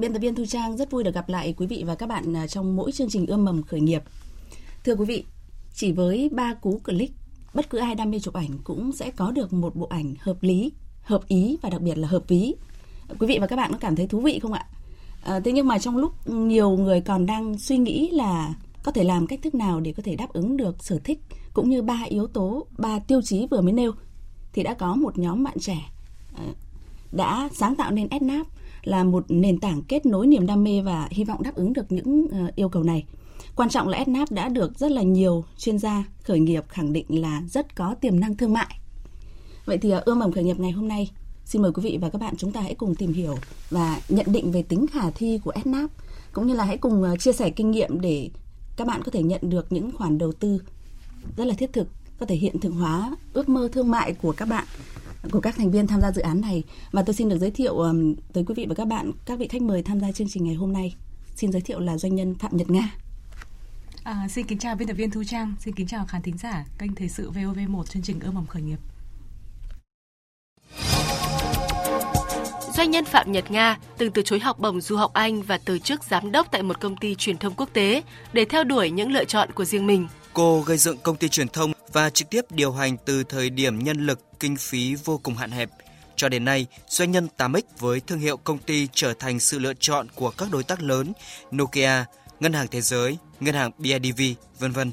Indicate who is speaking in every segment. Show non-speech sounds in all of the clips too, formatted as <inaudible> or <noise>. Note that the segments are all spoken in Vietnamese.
Speaker 1: Biên tập viên Thu Trang rất vui được gặp lại quý vị và các bạn à, trong mỗi chương trình ươm mầm khởi nghiệp. Thưa quý vị, chỉ với ba cú click, bất cứ ai đam mê chụp ảnh cũng sẽ có được một bộ ảnh hợp lý, hợp ý và đặc biệt là hợp ví. Quý vị và các bạn có cảm thấy thú vị không ạ? À, thế nhưng mà trong lúc nhiều người còn đang suy nghĩ là có thể làm cách thức nào để có thể đáp ứng được sở thích cũng như ba yếu tố, ba tiêu chí vừa mới nêu thì đã có một nhóm bạn trẻ à, đã sáng tạo nên SNAP là một nền tảng kết nối niềm đam mê và hy vọng đáp ứng được những ờ, yêu cầu này. Quan trọng là SNAP đã được rất là nhiều chuyên gia khởi nghiệp khẳng định là rất có tiềm năng thương mại. Vậy thì ờ, ươm mầm khởi nghiệp ngày hôm nay, xin mời quý vị và các bạn chúng ta hãy cùng tìm hiểu và nhận định về tính khả thi của SNAP cũng như là hãy cùng ờ, chia sẻ kinh nghiệm để các bạn có thể nhận được những khoản đầu tư rất là thiết thực có thể hiện thực hóa ước mơ thương mại của các bạn của các thành viên tham gia dự án này và tôi xin được giới thiệu um, tới quý vị và các bạn các vị khách mời tham gia chương trình ngày hôm nay. Xin giới thiệu là doanh nhân Phạm Nhật Nga.
Speaker 2: À, xin kính chào biên tập viên Thu Trang, xin kính chào khán thính giả kênh Thời sự VOV1 chương trình ươm mầm khởi nghiệp.
Speaker 3: Doanh nhân Phạm Nhật Nga từng từ chối học bổng du học Anh và từ chức giám đốc tại một công ty truyền thông quốc tế để theo đuổi những lựa chọn của riêng mình.
Speaker 4: Cô gây dựng công ty truyền thông và trực tiếp điều hành từ thời điểm nhân lực kinh phí vô cùng hạn hẹp. Cho đến nay, doanh nhân 8X với thương hiệu công ty trở thành sự lựa chọn của các đối tác lớn Nokia, Ngân hàng Thế giới, Ngân hàng BIDV, vân vân.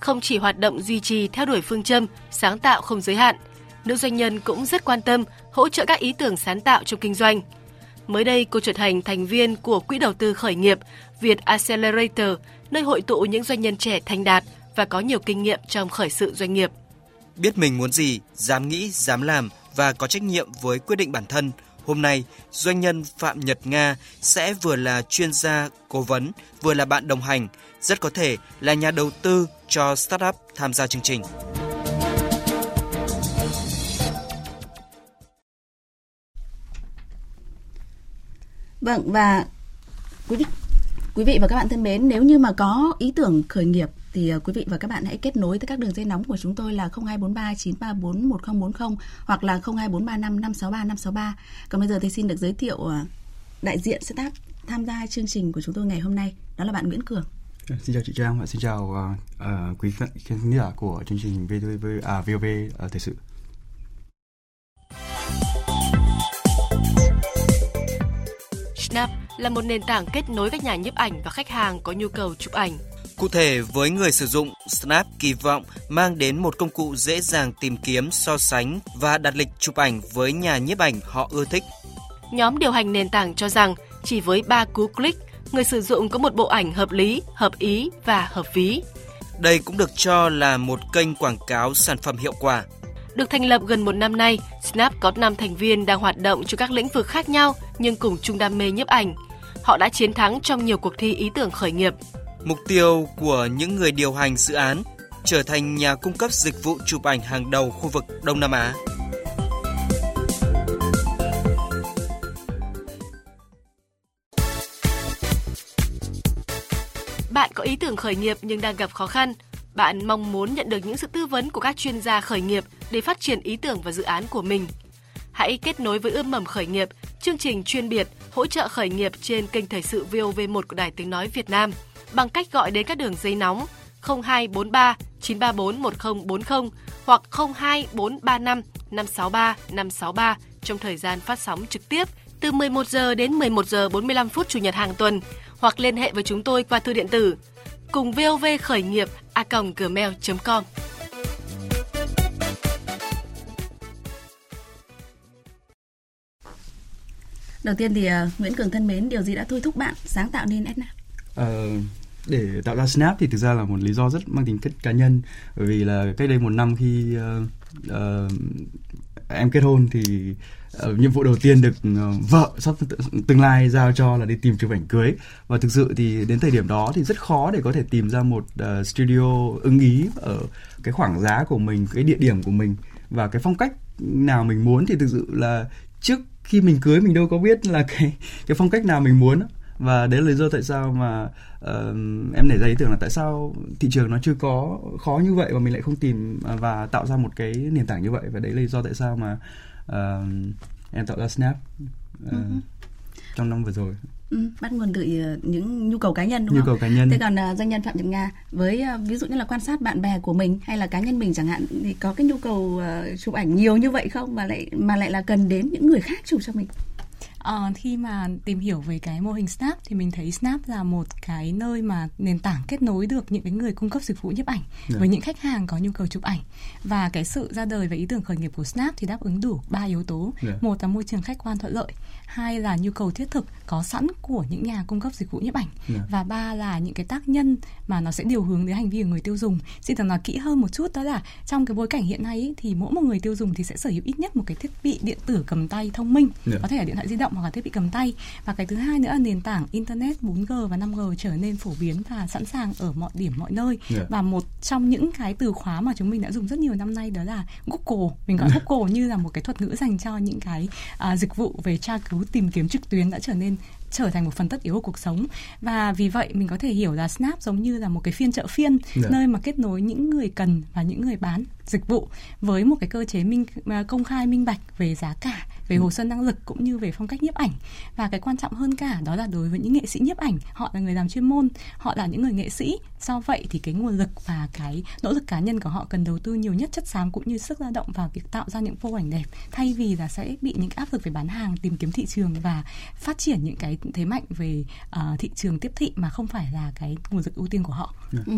Speaker 3: Không chỉ hoạt động duy trì theo đuổi phương châm sáng tạo không giới hạn, nữ doanh nhân cũng rất quan tâm hỗ trợ các ý tưởng sáng tạo trong kinh doanh. Mới đây, cô trở thành thành viên của Quỹ đầu tư khởi nghiệp Việt Accelerator, nơi hội tụ những doanh nhân trẻ thành đạt và có nhiều kinh nghiệm trong khởi sự doanh nghiệp.
Speaker 4: Biết mình muốn gì, dám nghĩ, dám làm và có trách nhiệm với quyết định bản thân. Hôm nay, doanh nhân Phạm Nhật Nga sẽ vừa là chuyên gia, cố vấn, vừa là bạn đồng hành, rất có thể là nhà đầu tư cho startup tham gia chương trình.
Speaker 1: Vâng và quý vị quý vị và các bạn thân mến, nếu như mà có ý tưởng khởi nghiệp thì ờ, quý vị và các bạn hãy kết nối tới các đường dây nóng của chúng tôi là 0243 934 1040 hoặc là 02435 563 563. Còn bây giờ thì xin được giới thiệu ờ, đại diện startup tham gia chương trình của chúng tôi ngày hôm nay, đó là bạn Nguyễn Cường.
Speaker 5: Dạ, xin chào chị Trang và xin chào uh, uh, quý khán giả của chương trình VTV à, VOV uh, thời sự.
Speaker 3: Snap là một nền tảng kết nối các nhà nhiếp ảnh và khách hàng có nhu cầu chụp ảnh.
Speaker 4: Cụ thể, với người sử dụng, Snap kỳ vọng mang đến một công cụ dễ dàng tìm kiếm, so sánh và đặt lịch chụp ảnh với nhà nhiếp ảnh họ ưa thích.
Speaker 3: Nhóm điều hành nền tảng cho rằng chỉ với 3 cú click, người sử dụng có một bộ ảnh hợp lý, hợp ý và hợp ví.
Speaker 4: Đây cũng được cho là một kênh quảng cáo sản phẩm hiệu quả.
Speaker 3: Được thành lập gần một năm nay, Snap có 5 thành viên đang hoạt động trong các lĩnh vực khác nhau nhưng cùng chung đam mê nhiếp ảnh. Họ đã chiến thắng trong nhiều cuộc thi ý tưởng khởi nghiệp.
Speaker 4: Mục tiêu của những người điều hành dự án trở thành nhà cung cấp dịch vụ chụp ảnh hàng đầu khu vực Đông Nam Á.
Speaker 3: Bạn có ý tưởng khởi nghiệp nhưng đang gặp khó khăn. Bạn mong muốn nhận được những sự tư vấn của các chuyên gia khởi nghiệp để phát triển ý tưởng và dự án của mình. Hãy kết nối với ươm mầm khởi nghiệp, chương trình chuyên biệt hỗ trợ khởi nghiệp trên kênh thời sự VOV1 của Đài Tiếng Nói Việt Nam bằng cách gọi đến các đường dây nóng 0243 934 1040 hoặc 02435 563 563 trong thời gian phát sóng trực tiếp từ 11 giờ đến 11 giờ 45 phút chủ nhật hàng tuần hoặc liên hệ với chúng tôi qua thư điện tử cùng vov khởi nghiệp a gmail.com.
Speaker 1: Đầu tiên thì uh, Nguyễn Cường thân mến, điều gì đã thôi thúc bạn sáng tạo nên SNAP?
Speaker 5: Uh, để tạo ra Snap thì thực ra là một lý do rất mang tính chất cá nhân bởi vì là cách đây một năm khi uh, uh, em kết hôn thì uh, nhiệm vụ đầu tiên được uh, vợ sắp tương lai giao cho là đi tìm chụp ảnh cưới. Và thực sự thì đến thời điểm đó thì rất khó để có thể tìm ra một uh, studio ưng ý ở cái khoảng giá của mình cái địa điểm của mình và cái phong cách nào mình muốn. Thì thực sự là trước khi mình cưới mình đâu có biết là <laughs> cái cái phong cách nào mình muốn và đấy là lý do tại sao mà uh, em nảy ra ý tưởng là tại sao thị trường nó chưa có khó như vậy và mình lại không tìm à, và tạo ra một cái nền tảng như vậy. Và đấy là lý do tại sao mà uh, em tạo ra Snap uh, uh-huh. trong năm vừa rồi.
Speaker 1: Ừ, bắt nguồn từ những nhu cầu cá nhân đúng
Speaker 5: nhu
Speaker 1: không?
Speaker 5: cầu cá nhân.
Speaker 1: Thế còn uh, doanh nhân Phạm Nhật Nga với uh, ví dụ như là quan sát bạn bè của mình hay là cá nhân mình chẳng hạn thì có cái nhu cầu uh, chụp ảnh nhiều như vậy không mà lại mà lại là cần đến những người khác chụp cho mình?
Speaker 2: À, khi mà tìm hiểu về cái mô hình Snap thì mình thấy Snap là một cái nơi mà nền tảng kết nối được những cái người cung cấp dịch vụ nhiếp ảnh yeah. Dạ. với những khách hàng có nhu cầu chụp ảnh và cái sự ra đời và ý tưởng khởi nghiệp của Snap thì đáp ứng đủ ba yếu tố yeah. Dạ. một là môi trường khách quan thuận lợi hai là nhu cầu thiết thực có sẵn của những nhà cung cấp dịch vụ nhiếp ảnh yeah. Dạ. và ba là những cái tác nhân mà nó sẽ điều hướng đến hành vi của người tiêu dùng xin tưởng nói kỹ hơn một chút đó là trong cái bối cảnh hiện nay ý, thì mỗi một người tiêu dùng thì sẽ sở hữu ít nhất một cái thiết bị điện tử cầm tay thông minh yeah. có thể là điện thoại di động hoặc là thiết bị cầm tay và cái thứ hai nữa là nền tảng internet 4G và 5G trở nên phổ biến và sẵn sàng ở mọi điểm mọi nơi yeah. và một trong những cái từ khóa mà chúng mình đã dùng rất nhiều năm nay đó là Google mình gọi Google như là một cái thuật ngữ dành cho những cái uh, dịch vụ về tra cứu tìm kiếm trực tuyến đã trở nên trở thành một phần tất yếu của cuộc sống và vì vậy mình có thể hiểu là Snap giống như là một cái phiên chợ phiên yeah. Dạ. nơi mà kết nối những người cần và những người bán dịch vụ với một cái cơ chế minh à, công khai minh bạch về giá cả về hồ sơ năng lực cũng như về phong cách nhiếp ảnh. Và cái quan trọng hơn cả đó là đối với những nghệ sĩ nhiếp ảnh họ là người làm chuyên môn họ là những người nghệ sĩ. Do vậy thì cái nguồn lực và cái nỗ lực cá nhân của họ cần đầu tư nhiều nhất chất xám cũng như sức lao động vào việc tạo ra những phô ảnh đẹp thay vì là sẽ bị những áp lực về bán hàng tìm kiếm thị trường và phát triển những cái thế mạnh về uh, thị trường tiếp thị mà không phải là cái nguồn lực ưu tiên của họ.
Speaker 1: Ừ.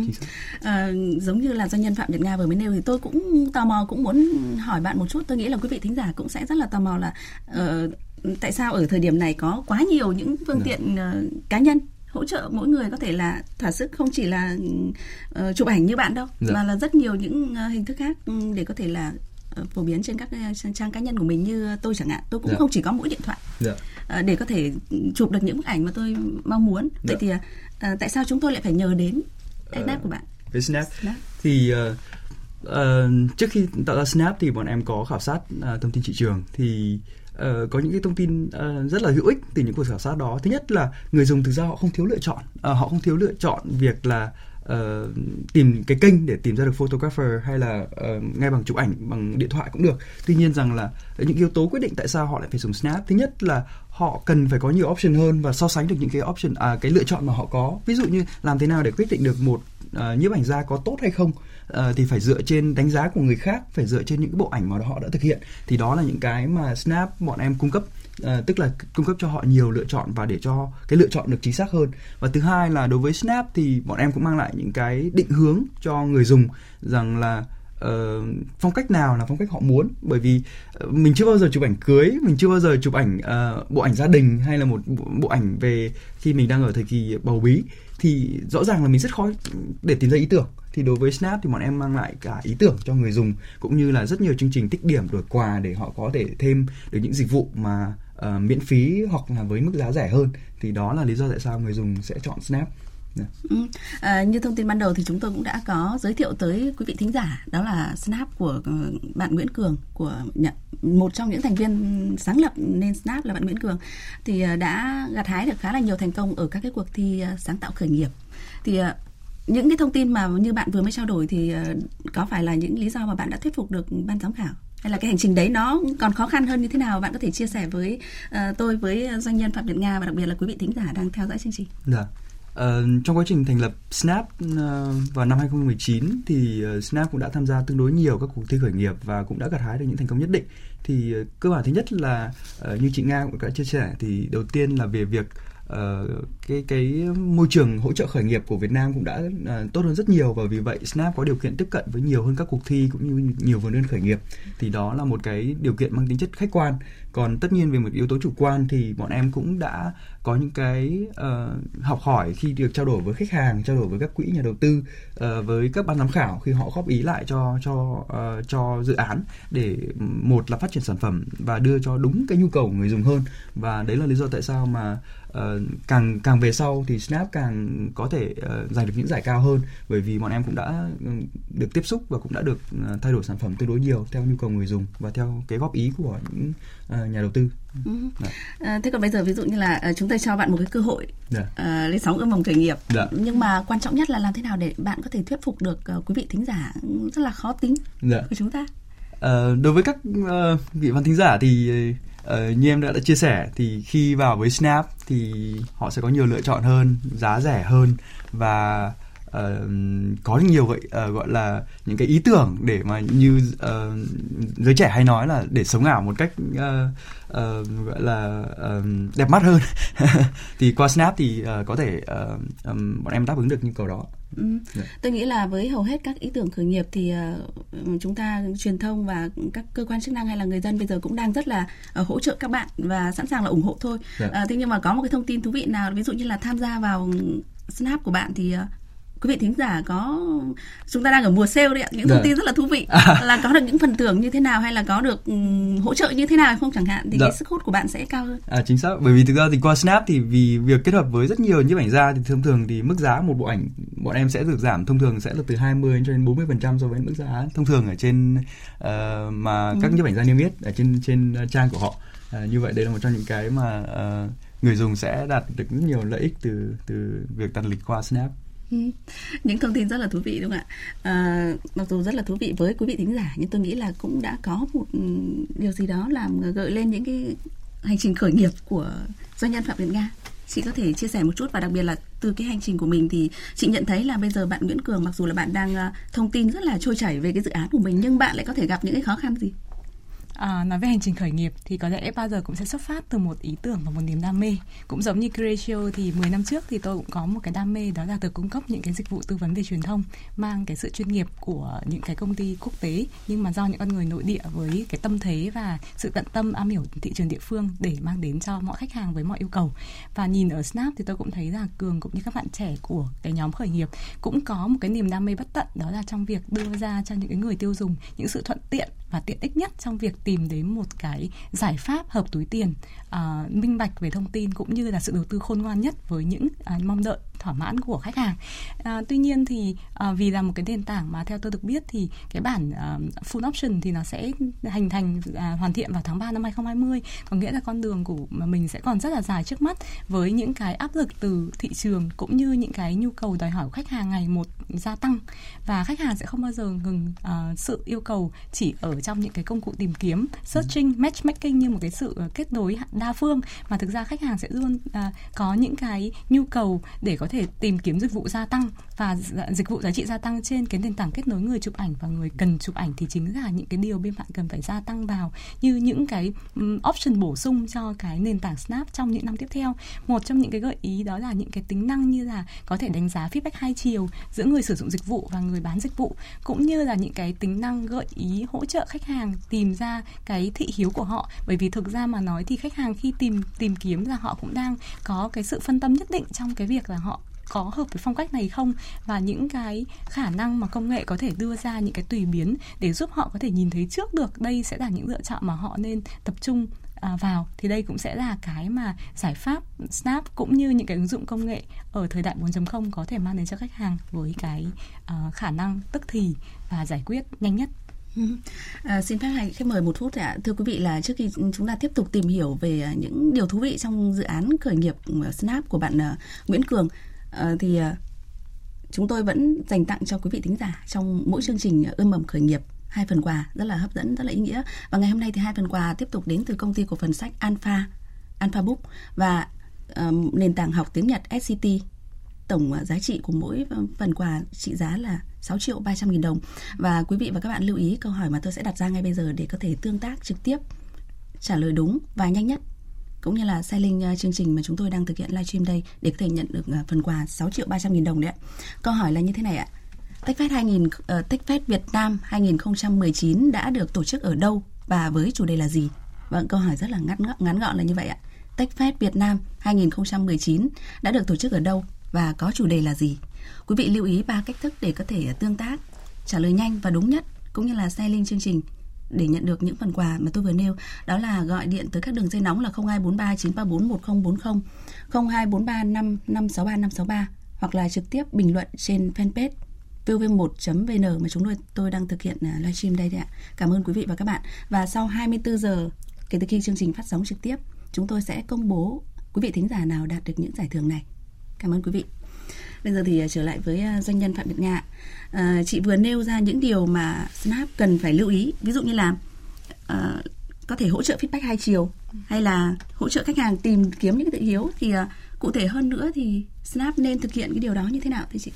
Speaker 1: à, giống như là doanh nhân phạm nhật nga vừa mới nêu thì tôi cũng tò mò cũng muốn hỏi bạn một chút tôi nghĩ là quý vị thính giả cũng sẽ rất là tò mò là uh, tại sao ở thời điểm này có quá nhiều những phương dạ. tiện uh, cá nhân hỗ trợ mỗi người có thể là thỏa sức không chỉ là uh, chụp ảnh như bạn đâu dạ. mà là rất nhiều những uh, hình thức khác để có thể là uh, phổ biến trên các uh, trang cá nhân của mình như tôi chẳng hạn tôi cũng dạ. không chỉ có mỗi điện thoại dạ. uh, để có thể chụp được những bức ảnh mà tôi mong muốn dạ. vậy thì uh, tại sao chúng tôi lại phải nhờ đến Snap uh, của bạn
Speaker 5: Snap, Snap. thì uh, uh, trước khi tạo ra Snap thì bọn em có khảo sát uh, thông tin thị trường. Thì uh, có những cái thông tin uh, rất là hữu ích từ những cuộc khảo sát đó. Thứ nhất là người dùng thực ra họ không thiếu lựa chọn. Uh, họ không thiếu lựa chọn việc là uh, tìm cái kênh để tìm ra được photographer hay là uh, ngay bằng chụp ảnh bằng điện thoại cũng được. Tuy nhiên rằng là những yếu tố quyết định tại sao họ lại phải dùng snap. Thứ nhất là họ cần phải có nhiều option hơn và so sánh được những cái option à cái lựa chọn mà họ có. Ví dụ như làm thế nào để quyết định được một uh, nhiếp ảnh gia có tốt hay không uh, thì phải dựa trên đánh giá của người khác phải dựa trên những cái bộ ảnh mà họ đã thực hiện. Thì đó là những cái mà snap bọn em cung cấp uh, tức là cung cấp cho họ nhiều lựa chọn và để cho cái lựa chọn được chính xác hơn. Và thứ hai là đối với snap thì bọn em cũng mang lại những cái định hướng cho người dùng rằng là uh, phong cách nào là phong cách họ muốn? Bởi vì uh, mình chưa bao giờ chụp ảnh cưới mình chưa bao giờ chụp ảnh uh, bộ ảnh gia đình hay là một bộ, bộ ảnh về khi mình đang ở thời kỳ bầu bí. Thì rõ ràng là mình rất khó để tìm ra ý tưởng. Thì đối với Snap thì bọn em mang lại cả ý tưởng cho người dùng cũng như là rất nhiều chương trình tích điểm đổi quà để họ có thể thêm được những dịch vụ mà uh, miễn phí hoặc là với mức giá rẻ hơn. Thì đó là lý do tại sao người dùng sẽ chọn Snap.
Speaker 1: Yeah. Dạ. Ừ. À, như thông tin ban đầu thì chúng tôi cũng đã có giới thiệu tới quý vị thính giả đó là Snap của ờ, bạn Nguyễn Cường của một trong những thành viên sáng lập nên Snap là bạn Nguyễn Cường thì ờ, đã gặt hái được khá là nhiều thành công ở các cái cuộc thi ờ, sáng tạo khởi nghiệp thì những cái thông tin mà như bạn vừa mới trao đổi thì có phải là những lý do mà bạn đã thuyết phục được ban giám khảo hay là cái hành trình đấy nó còn khó khăn hơn như thế nào bạn có thể chia sẻ với uh, tôi với doanh nhân phạm nhật nga và đặc biệt là quý vị thính giả đang theo dõi chương trình.
Speaker 5: Dạ. Uh, trong quá trình thành lập Snap uh, vào năm 2019 thì uh, Snap cũng đã tham gia tương đối nhiều các cuộc thi khởi nghiệp và cũng đã gặt hái được những thành công nhất định. Thì uh, cơ bản thứ nhất là uh, như chị Nga cũng đã chia sẻ thì đầu tiên là về việc uh, cái cái môi trường hỗ trợ khởi nghiệp của Việt Nam cũng đã uh, tốt hơn rất nhiều và vì vậy Snap có điều kiện tiếp cận với nhiều hơn các cuộc thi cũng như nhiều vườn ươm khởi nghiệp thì đó là một cái điều kiện mang tính chất khách quan còn tất nhiên về một yếu tố chủ quan thì bọn em cũng đã có những cái uh, học hỏi khi được trao đổi với khách hàng trao đổi với các quỹ nhà đầu tư uh, với các ban giám khảo khi họ góp ý lại cho cho uh, cho dự án để một là phát triển sản phẩm và đưa cho đúng cái nhu cầu của người dùng hơn. Và đấy là lý do tại sao mà uh, càng càng về sau thì Snap càng có thể uh, giành được những giải cao hơn. Bởi vì bọn em cũng đã được tiếp xúc và cũng đã được uh, thay đổi sản phẩm tương đối nhiều theo nhu cầu người dùng và theo cái góp ý của những uh, nhà đầu tư.
Speaker 1: Ừ. À, thế còn bây giờ ví dụ như là uh, chúng ta cho bạn một cái cơ hội uh, lên sóng ươm mầm khởi nghiệp
Speaker 5: Dạ.
Speaker 1: nhưng mà quan trọng nhất là làm thế nào để bạn có thể thuyết phục được uh, quý vị thính giả rất là khó tính
Speaker 5: Dạ.
Speaker 1: của chúng ta
Speaker 5: Uh, đối với các uh, vị văn thính giả thì uh, như em đã, đã chia sẻ thì khi vào với Snap thì họ sẽ có nhiều lựa chọn hơn, giá rẻ hơn và uh, có nhiều gọi uh, gọi là những cái ý tưởng để mà như uh, giới trẻ hay nói là để sống ảo một cách uh, uh, gọi là uh, đẹp mắt hơn <laughs> thì qua Snap thì uh, có thể uh, um, bọn em đáp ứng được nhu cầu đó.
Speaker 1: Ừ.
Speaker 5: Dạ.
Speaker 1: Tôi nghĩ là với hầu hết các ý tưởng khởi nghiệp thì uh, chúng ta truyền thông và các cơ quan chức năng hay là người dân bây giờ cũng đang rất là uh, hỗ trợ các bạn và sẵn sàng là ủng hộ thôi. Uh, thế nhưng mà có một cái thông tin thú vị nào ví dụ như là tham gia vào Snap của bạn thì uh, quý vị thính giả có chúng ta đang ở mùa sale đấy ạ những thông
Speaker 5: Dạ.
Speaker 1: tin rất là thú vị <laughs> là có được những phần thưởng như thế nào hay là có được um, hỗ trợ như thế nào không chẳng hạn thì
Speaker 5: Dạ.
Speaker 1: cái sức hút của bạn sẽ cao hơn
Speaker 5: À chính xác, bởi vì thực ra thì qua Snap thì vì việc kết hợp với rất nhiều nhiếp ảnh gia thì thông thường thì mức giá một bộ ảnh bọn em sẽ được giảm thông thường sẽ là từ 20 cho đến 40% so với mức giá thông thường ở trên ờ, mà các nhiếp ảnh gia niêm yết ở trên trên ờ, trang của họ. À, như vậy đây là một trong những cái mà ờ, người dùng sẽ đạt được rất nhiều lợi ích từ từ việc đặt lịch qua Snap.
Speaker 1: Ừ. Những thông tin rất là thú vị đúng không ạ? À, mặc dù rất là thú vị với quý vị thính giả nhưng tôi nghĩ là cũng đã có một ừ, điều gì đó làm gợi lên những cái hành trình khởi nghiệp của doanh nhân phạm việt nga. Chị có thể chia sẻ một chút và đặc biệt là từ cái hành trình của mình thì chị nhận thấy là bây giờ bạn Nguyễn Cường mặc dù là bạn đang à, thông tin rất là trôi chảy về cái dự án của mình nhưng bạn lại có thể gặp những cái khó khăn gì?
Speaker 2: À, nói về hành trình khởi nghiệp thì có lẽ bao giờ cũng sẽ xuất phát từ một ý tưởng và một niềm đam mê. Cũng giống như Creatio thì 10 năm trước thì tôi cũng có một cái đam mê đó là được cung cấp những cái dịch vụ tư vấn về truyền thông mang cái sự chuyên nghiệp của những cái công ty quốc tế nhưng mà do những con người nội địa với cái tâm thế và sự tận tâm am hiểu thị trường địa phương để mang đến cho mọi khách hàng với mọi yêu cầu. Và nhìn ở Snap thì tôi cũng thấy là Cường cũng như các bạn trẻ của cái nhóm khởi nghiệp cũng có một cái niềm đam mê bất tận đó là trong việc đưa ra cho những cái người tiêu dùng những sự thuận tiện và tiện ích nhất trong việc tìm đến một cái giải pháp hợp túi tiền uh, minh bạch về thông tin cũng như là sự đầu tư khôn ngoan nhất với những uh, mong đợi thỏa mãn của khách hàng. À, tuy nhiên thì à, vì là một cái nền tảng mà theo tôi được biết thì cái bản à, full option thì nó sẽ hình thành à, hoàn thiện vào tháng 3 năm 2020 có nghĩa là con đường của mà mình sẽ còn rất là dài trước mắt với những cái áp lực từ thị trường cũng như những cái nhu cầu đòi hỏi của khách hàng ngày một gia tăng. Và khách hàng sẽ không bao giờ ngừng à, sự yêu cầu chỉ ở trong những cái công cụ tìm kiếm searching matchmaking như một cái sự ờ, kết nối đa phương. Mà thực ra khách hàng sẽ luôn à, có những cái nhu cầu để có thể thể tìm kiếm dịch vụ gia tăng và dịch vụ giá trị gia tăng trên cái nền tảng kết nối người chụp ảnh và người cần chụp ảnh thì chính là những cái điều bên bạn cần phải gia tăng vào, như những cái option bổ sung cho cái nền tảng Snap trong những năm tiếp theo. Một trong những cái gợi ý đó là những cái tính năng như là có thể đánh giá feedback hai chiều giữa người sử dụng dịch vụ và người bán dịch vụ, cũng như là những cái tính năng gợi ý hỗ trợ khách hàng tìm ra cái thị hiếu của họ bởi vì thực ra mà nói thì khách hàng khi tìm tìm kiếm là họ cũng đang có cái sự phân tâm nhất định trong cái việc là họ có hợp với phong cách này không? Và những cái khả năng mà công nghệ có thể đưa ra những cái tùy biến để giúp họ có thể nhìn thấy trước được đây sẽ là những lựa chọn mà họ nên tập trung à, vào. Thì đây cũng sẽ là cái mà giải pháp Snap cũng như những cái ứng dụng công nghệ ở thời đại 4.0 có thể mang đến cho khách hàng với cái à, khả năng tức thì và giải quyết nhanh nhất. <laughs>
Speaker 1: À, xin phép hãy khách mời một phút ạ. Thưa quý vị là trước khi chúng ta tiếp tục tìm hiểu về những điều thú vị trong dự án khởi nghiệp à, Snap của bạn Nguyễn Cường Ờ, thì ờ, chúng tôi vẫn dành tặng cho quý vị thính giả trong mỗi chương trình ươm mầm khởi nghiệp hai phần quà rất là hấp dẫn, rất là ý nghĩa. Và ngày hôm nay thì hai phần quà tiếp tục đến từ công ty cổ phần sách Alpha, Alpha Book và uh, nền tảng học tiếng Nhật SCT tổng ờ, giá trị của mỗi phần quà trị giá là 6 triệu 300 nghìn đồng. Và quý vị và các bạn lưu ý câu hỏi mà tôi sẽ đặt ra ngay bây giờ để có thể tương tác trực tiếp trả lời đúng và nhanh nhất cũng như là sai link ờ, chương trình mà chúng tôi đang thực hiện livestream đây để có thể nhận được ờ, phần quà 6 triệu 300 nghìn đồng đấy ạ. Câu hỏi là như thế này ạ. TechFest 2000 uh, ờ, TechFest Việt Nam 2019 đã được tổ chức ở đâu và với chủ đề là gì? Vâng, câu hỏi rất là ngắn ngắn gọn là như vậy ạ. TechFest Việt Nam 2019 đã được tổ chức ở đâu và có chủ đề là gì? Quý vị lưu ý ba cách thức để có thể tương tác, trả lời nhanh và đúng nhất cũng như là share link chương trình để nhận được những phần quà mà tôi vừa nêu đó là gọi điện tới các đường dây nóng là 0243 934 1040 0243 5563 563 hoặc là trực tiếp bình luận trên fanpage vv1.vn mà chúng tôi tôi đang thực hiện à, livestream đây đấy ạ. Cảm ơn quý vị và các bạn. Và sau 24 giờ kể từ khi chương trình phát sóng trực tiếp, chúng tôi sẽ công bố quý vị thính giả nào đạt được những giải thưởng này. Cảm ơn quý vị. Bây giờ thì à, trở lại với à, doanh nhân Phạm Việt Nga. À, chị vừa nêu ra những điều mà Snap cần phải lưu ý. Ví dụ như là à, có thể hỗ trợ feedback hai chiều hay là hỗ trợ khách hàng tìm kiếm những cái thị hiếu thì à, cụ thể hơn nữa thì Snap nên thực hiện cái điều đó như thế nào thưa chị?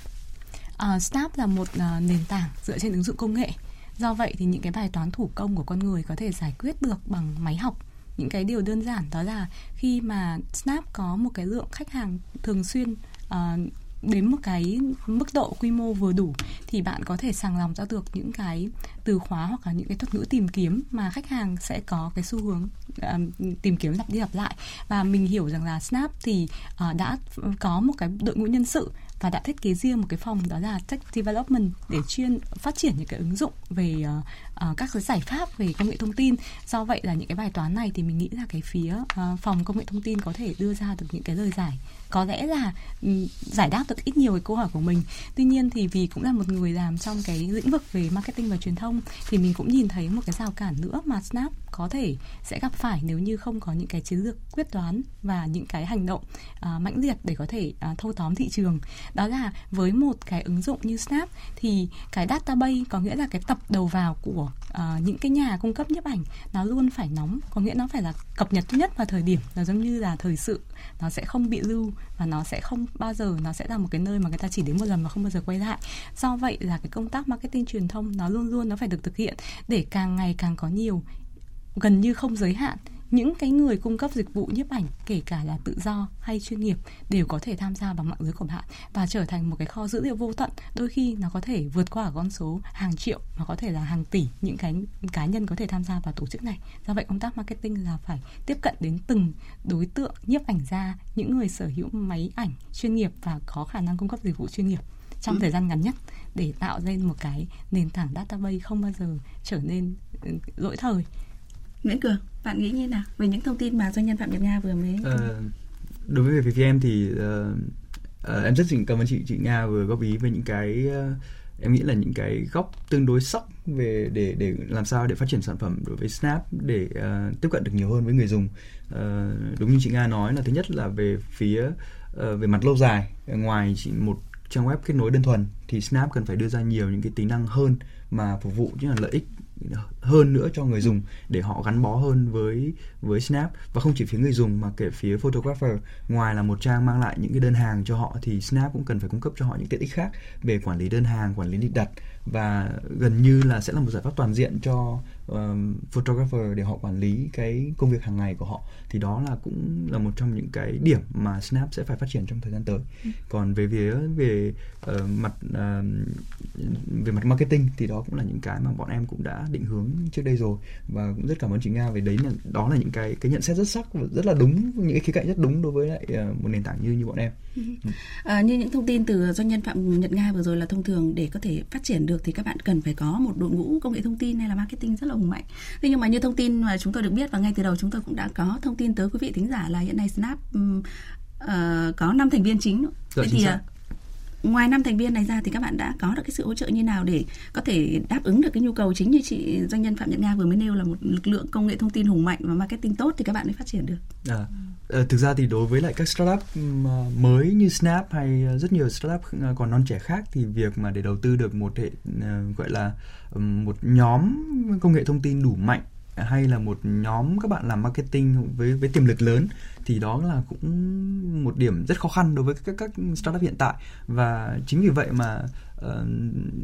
Speaker 2: Uh, Snap là một uh, nền tảng dựa trên ứng dụng công nghệ. Do vậy thì những cái bài toán thủ công của con người có thể giải quyết được bằng máy học những cái điều đơn giản đó là khi mà Snap có một cái lượng khách hàng thường xuyên uh, đến một cái mức độ quy mô vừa đủ thì bạn có thể sàng lọc ra được những cái từ khóa hoặc là những cái thuật ngữ tìm kiếm mà khách hàng sẽ có cái xu hướng uh, tìm kiếm lặp đi lặp lại. Và mình hiểu rằng là Snap thì uh, đã có một cái đội ngũ nhân sự và đã thiết kế riêng một cái phòng đó là tech development để chuyên phát triển những cái ứng dụng về à, uh, các cái giải pháp về công nghệ thông tin. Do vậy là những cái bài toán này thì mình nghĩ là cái phía uh, phòng công nghệ thông tin có thể đưa ra được những cái lời giải. Có lẽ là um, giải đáp được ít nhiều cái câu hỏi của mình. Tuy nhiên thì vì cũng là một người làm trong cái lĩnh vực về marketing và truyền thông thì mình cũng nhìn thấy một cái rào cản nữa mà snap có thể sẽ gặp phải nếu như không có những cái chiến lược quyết đoán và những cái hành động uh, mãnh liệt để có thể uh, thâu tóm thị trường. Đó là với một cái ứng dụng như Snap thì cái database có nghĩa là cái tập đầu vào của uh, những cái nhà cung cấp nhiếp ảnh nó luôn phải nóng có nghĩa nó phải là cập nhật nhất vào thời điểm. Nó giống như là thời sự nó sẽ không bị lưu và nó sẽ không bao giờ nó sẽ là một cái nơi mà người ta chỉ đến một lần và không bao giờ quay lại. Do vậy là cái công tác marketing truyền thông nó luôn luôn nó phải được thực hiện để càng ngày càng có nhiều gần như không giới hạn những cái người cung cấp dịch vụ nhiếp ảnh kể cả là tự do hay chuyên nghiệp đều có thể tham gia vào mạng lưới của bạn và trở thành một cái kho dữ liệu vô tận. Đôi khi nó có thể vượt qua con số hàng triệu mà có thể là hàng tỷ những cái cá nhân có thể tham gia vào tổ chức này. Do vậy công tác marketing là phải tiếp cận đến từng đối tượng nhiếp ảnh gia những người sở hữu máy ảnh chuyên nghiệp và có khả năng cung cấp dịch vụ chuyên nghiệp trong ừ. thời gian ngắn nhất để tạo ra một cái nền tảng database không bao giờ trở nên ừ, lỗi thời
Speaker 1: Nguyễn Cường, bạn nghĩ như nào về những thông tin mà doanh nhân Phạm Nhật Nga vừa mới À,
Speaker 5: đối với về phía em thì uh, uh, em rất cảm ơn chị chị Nga vừa góp ý về những cái uh, em nghĩ là những cái góc tương đối sắc về để để làm sao để phát triển sản phẩm đối với Snap để uh, tiếp cận được nhiều hơn với người dùng. Uh, đúng như chị Nga nói là thứ nhất là về phía uh, về mặt lâu dài ngoài chỉ một trang web kết nối đơn thuần thì Snap cần phải đưa ra nhiều những cái tính năng hơn mà phục vụ như là lợi ích hơn nữa cho người dùng để họ gắn bó hơn với với Snap. Và không chỉ phía người dùng mà kể phía photographer. Ngoài là một trang mang lại những cái đơn hàng cho họ thì Snap cũng cần phải cung cấp cho họ những tiện ích khác về quản lý đơn hàng, quản lý lịch đặt. Và gần như là sẽ là một giải pháp toàn diện cho um, photographer để họ quản lý cái công việc hàng ngày của họ thì đó là cũng là một trong những cái điểm mà Snap sẽ phải phát triển trong thời gian tới. Ừ. Còn về phía về uh, mặt uh, về mặt marketing thì đó cũng là những cái mà bọn em cũng đã định hướng trước đây rồi và cũng rất cảm ơn chị Nga về đấy là đó là những cái cái nhận xét rất sắc và rất là đúng những cái khía cạnh rất đúng đối với lại uh, một nền tảng như như bọn em.
Speaker 1: Ừ. À, như những thông tin từ doanh nhân Phạm Nhật Nga vừa rồi là thông thường để có thể phát triển được thì các bạn cần phải có một đội ngũ công nghệ thông tin hay là marketing rất là hùng mạnh. Thế nhưng mà như thông tin mà chúng tôi được biết và ngay từ đầu chúng tôi cũng đã có thông tin tới quý vị thính giả là hiện nay Snap um, uh, có 5 thành viên chính.
Speaker 5: Dạ, Vậy thì uh,
Speaker 1: ngoài năm thành viên này ra thì các bạn đã có được cái sự hỗ trợ như nào để có thể đáp ứng được cái nhu cầu chính như chị doanh nhân phạm nhật nga vừa mới nêu là một lực lượng công nghệ thông tin hùng mạnh và marketing tốt thì các bạn mới phát triển được?
Speaker 5: À, ờ, thực ra thì đối với lại các startup ờ, mới như snap hay ờ, rất nhiều startup còn non trẻ khác thì việc mà để đầu tư được một hệ gọi là một nhóm công nghệ thông tin đủ mạnh hay là một nhóm các bạn làm marketing với với tiềm lực lớn thì đó là cũng một điểm rất khó khăn đối với các các startup hiện tại. Và chính vì vậy mà uh,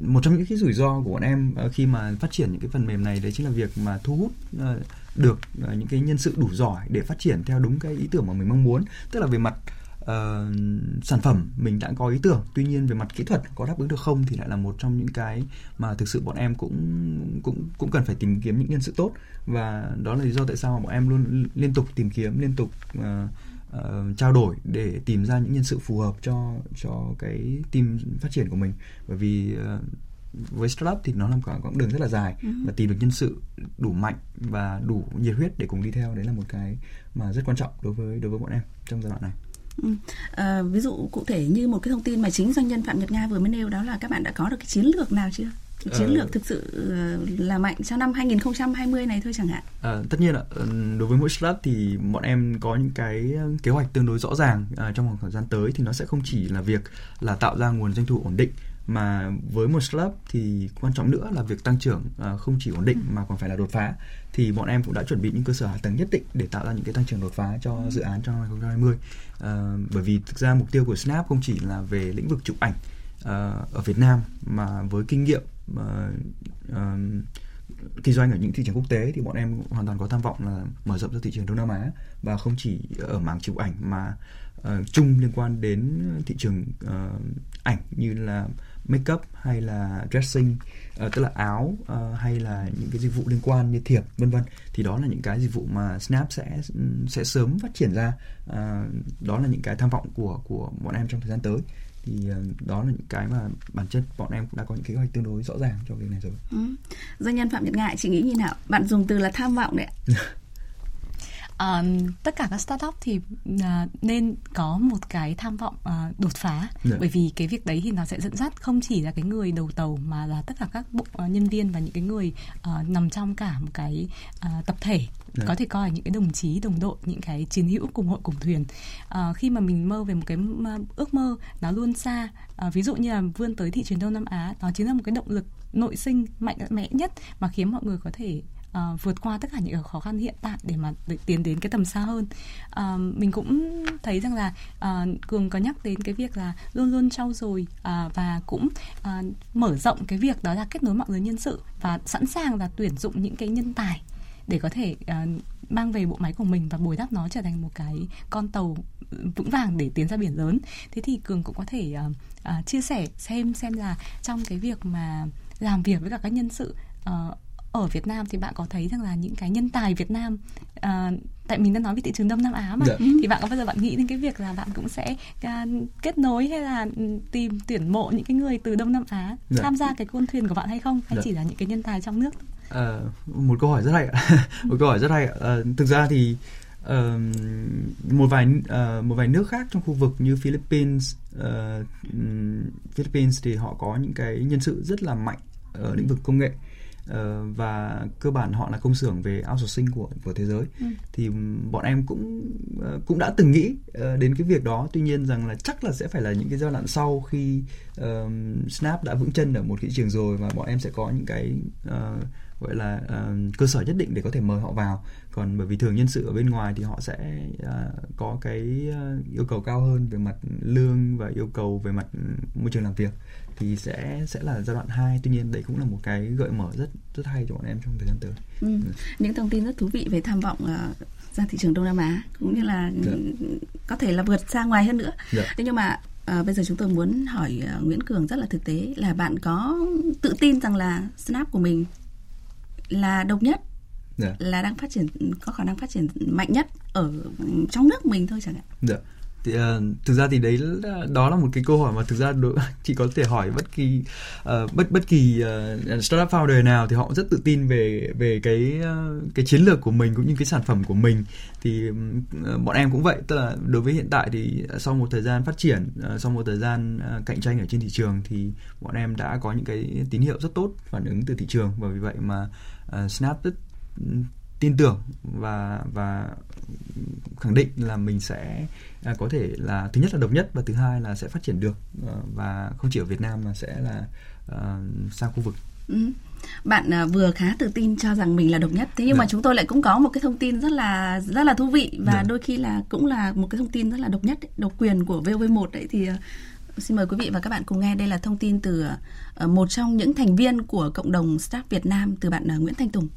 Speaker 5: một trong những cái rủi ro của bọn em uh, khi mà phát triển những cái phần mềm này đấy chính là việc mà thu hút uh, được uh, những cái nhân sự đủ giỏi để phát triển theo đúng cái ý tưởng mà mình mong muốn. Tức là về mặt uh, sản phẩm mình đã có ý tưởng tuy nhiên về mặt kỹ thuật có đáp ứng được không thì lại là một trong những cái mà thực sự bọn em cũng cũng cũng cần phải tìm kiếm những nhân sự tốt và đó là lý do tại sao mà bọn em luôn liên tục tìm kiếm liên tục uh, uh, trao đổi để tìm ra những nhân sự phù hợp cho cho cái team phát triển của mình bởi vì uh, với startup thì nó là một quãng đường rất là dài ừ. và tìm được nhân sự đủ mạnh và đủ nhiệt huyết để cùng đi theo đấy là một cái mà rất quan trọng đối với đối với bọn em trong giai đoạn này.
Speaker 1: Ừ. À, ví dụ cụ thể như một cái thông tin mà chính doanh nhân Phạm Nhật Nga vừa mới nêu đó là các bạn đã có được cái chiến lược nào chưa? Chiến ờ... lược thực sự ờ, là mạnh cho năm 2020 này thôi chẳng hạn.
Speaker 5: À, tất nhiên ạ, đối với mỗi startup thì bọn em có những cái kế hoạch tương đối rõ ràng à, trong một thời gian tới thì nó sẽ không chỉ là việc là tạo ra nguồn doanh thu ổn định mà với một startup thì quan trọng nữa là việc tăng trưởng uh, không chỉ ổn định ừ. mà còn phải là đột phá thì bọn em cũng đã chuẩn bị những cơ sở hạ tầng nhất định để tạo ra những cái tăng trưởng đột phá cho ừ. dự án trong năm 2020 uh, bởi vì thực ra mục tiêu của Snap không chỉ là về lĩnh vực chụp ảnh uh, ở Việt Nam mà với kinh nghiệm uh, uh, kinh doanh ở những thị trường quốc tế thì bọn em hoàn toàn có tham vọng là mở rộng ra thị trường Đông Nam Á và không chỉ ở mảng chụp ảnh mà uh, chung liên quan đến thị trường uh, ảnh như là makeup hay là dressing uh, tức là áo uh, hay là những cái dịch vụ liên quan như thiệp vân vân thì đó là những cái dịch vụ mà Snap sẽ sẽ sớm phát triển ra uh, đó là những cái tham vọng của của bọn em trong thời gian tới thì đó là những cái mà bản chất bọn em cũng đã có những kế hoạch tương đối rõ ràng cho việc này rồi. Ừ.
Speaker 1: Doanh nhân Phạm Nhật Ngại chị nghĩ như nào? Bạn dùng từ là tham vọng đấy <laughs>
Speaker 2: uh, tất cả các startup thì uh, nên có một cái tham vọng uh, đột phá yeah. Dạ. bởi vì cái việc đấy thì nó sẽ dẫn dắt không chỉ là cái người đầu tàu mà là tất cả các bộ uh, nhân viên và những cái người uh, nằm trong cả một cái uh, tập thể yeah. Dạ. có thể coi là những cái đồng chí đồng đội những cái chiến hữu cùng hội cùng thuyền uh, khi mà mình mơ về một cái ước mơ nó luôn xa uh, ví dụ như là vươn tới thị trường đông nam á đó chính là một cái động lực nội sinh mạnh mẽ nhất mà khiến mọi người có thể uh, vượt qua tất cả những khó khăn hiện tại để mà để tiến đến cái tầm xa hơn. Uh, mình cũng thấy rằng là uh, cường có nhắc đến cái việc là luôn luôn trau dồi uh, và cũng uh, mở rộng cái việc đó là kết nối mạng lưới nhân sự và sẵn sàng là tuyển dụng những cái nhân tài để có thể uh, mang về bộ máy của mình và bồi đắp nó trở thành một cái con tàu vững vàng để tiến ra biển lớn. Thế thì cường cũng có thể uh, uh, chia sẻ xem xem là trong cái việc mà làm việc với cả các nhân sự uh, ở Việt Nam thì bạn có thấy rằng là những cái nhân tài Việt Nam à, tại mình đang nói về thị trường Đông Nam Á mà dạ. thì bạn có bao giờ bạn nghĩ đến cái việc là bạn cũng sẽ à, kết nối hay là tìm tuyển mộ những cái người từ Đông Nam Á dạ. tham gia cái con thuyền của bạn hay không hay dạ. chỉ là những cái nhân tài trong nước?
Speaker 5: À, một câu hỏi rất hay <laughs> một câu hỏi rất hay à, thực ra thì uh, một vài uh, một vài nước khác trong khu vực như Philippines uh, Philippines thì họ có những cái nhân sự rất là mạnh ở lĩnh vực công nghệ và cơ bản họ là công xưởng về outsourcing của của thế giới ừ. thì bọn em cũng ờ, cũng đã từng nghĩ uh, đến cái việc đó tuy nhiên rằng là chắc là sẽ phải là những cái giai đoạn sau khi uh, Snap đã vững chân ở một thị trường rồi và bọn em sẽ có những cái uh, gọi là uh, cơ sở nhất định để có thể mời họ vào còn bởi vì thường nhân sự ở bên ngoài thì họ sẽ uh, có cái uh, yêu cầu cao hơn về mặt lương và yêu cầu về mặt môi trường làm việc thì sẽ sẽ là giai đoạn 2 tuy nhiên đấy cũng là một cái gợi mở rất rất hay cho bọn em trong thời gian tới.
Speaker 1: Ừ. Ừ. Những thông tin rất thú vị về tham vọng uh, ra thị trường Đông Nam Á cũng như là dạ. có thể là vượt ra ngoài hơn nữa. Dạ. Thế nhưng mà À, bây giờ chúng tôi muốn hỏi uh, Nguyễn Cường rất là thực tế là bạn có tự tin rằng là Snap của mình là độc nhất yeah. Dạ. là đang phát triển có khả năng phát triển mạnh nhất ở trong nước mình thôi chẳng hạn.
Speaker 5: Yeah thì, uh, thực ra thì đấy là, đó là một cái câu hỏi mà thực ra đối, <laughs> chị có thể hỏi bất kỳ uh, bất bất kỳ uh, startup founder nào thì họ rất tự tin về về cái uh, cái chiến lược của mình cũng như cái sản phẩm của mình thì uh, bọn em cũng vậy tức là đối với hiện tại thì sau một thời gian phát triển uh, sau một thời gian uh, cạnh tranh ở trên thị trường thì bọn em đã có những cái tín hiệu rất tốt phản ứng từ thị trường và vì vậy mà uh, Snap rất tin tưởng và và khẳng định là mình sẽ à, có thể là thứ nhất là độc nhất và thứ hai là sẽ phát triển được à, và không chỉ ở Việt Nam mà sẽ là à, sang khu vực. Ừ.
Speaker 1: Bạn à, vừa khá tự tin cho rằng mình là độc nhất, thế nhưng dạ. mà chúng tôi lại cũng có một cái thông tin rất là rất là thú vị và dạ. đôi khi là cũng là một cái thông tin rất là độc nhất, độc quyền của VOV1 đấy thì à, xin mời quý vị và các bạn cùng nghe. Đây là thông tin từ ờ, một trong những thành viên của cộng đồng Start Việt Nam từ bạn ờ, Nguyễn Thanh Tùng.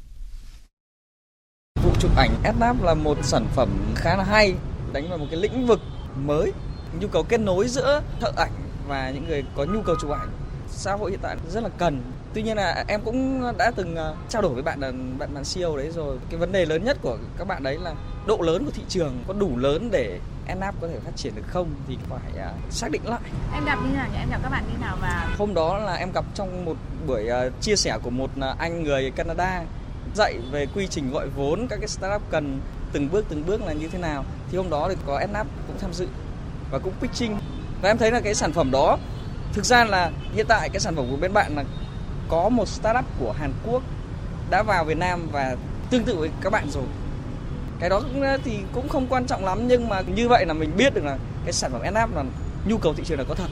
Speaker 6: Vụ chụp ảnh Snap là một sản phẩm khá là hay, đánh vào một cái lĩnh vực mới. Nhu cầu kết nối giữa thợ ảnh và những người có nhu cầu chụp ảnh, xã hội hiện tại rất là cần tuy nhiên là em cũng đã từng ờ, trao đổi với bạn bạn bạn CEO đấy rồi cái vấn đề lớn nhất của các bạn đấy là độ lớn của thị trường có đủ lớn để NAP có thể phát triển được không thì phải uh, xác định lại.
Speaker 7: Em gặp như nào nhỉ? Em gặp các bạn như nào và
Speaker 6: hôm đó là em gặp trong một buổi uh, chia sẻ của một uh, anh người Canada dạy về quy trình gọi vốn các cái startup cần từng bước từng bước là như thế nào thì hôm đó thì có NAP cũng tham dự và cũng pitching và em thấy là cái sản phẩm đó thực ra là hiện tại cái sản phẩm của bên bạn là có một startup của Hàn Quốc đã vào Việt Nam và tương tự với các bạn rồi. Cái đó cũng thì cũng không quan trọng lắm nhưng mà như vậy là mình biết được là cái sản phẩm NF là nhu cầu thị trường là có thật.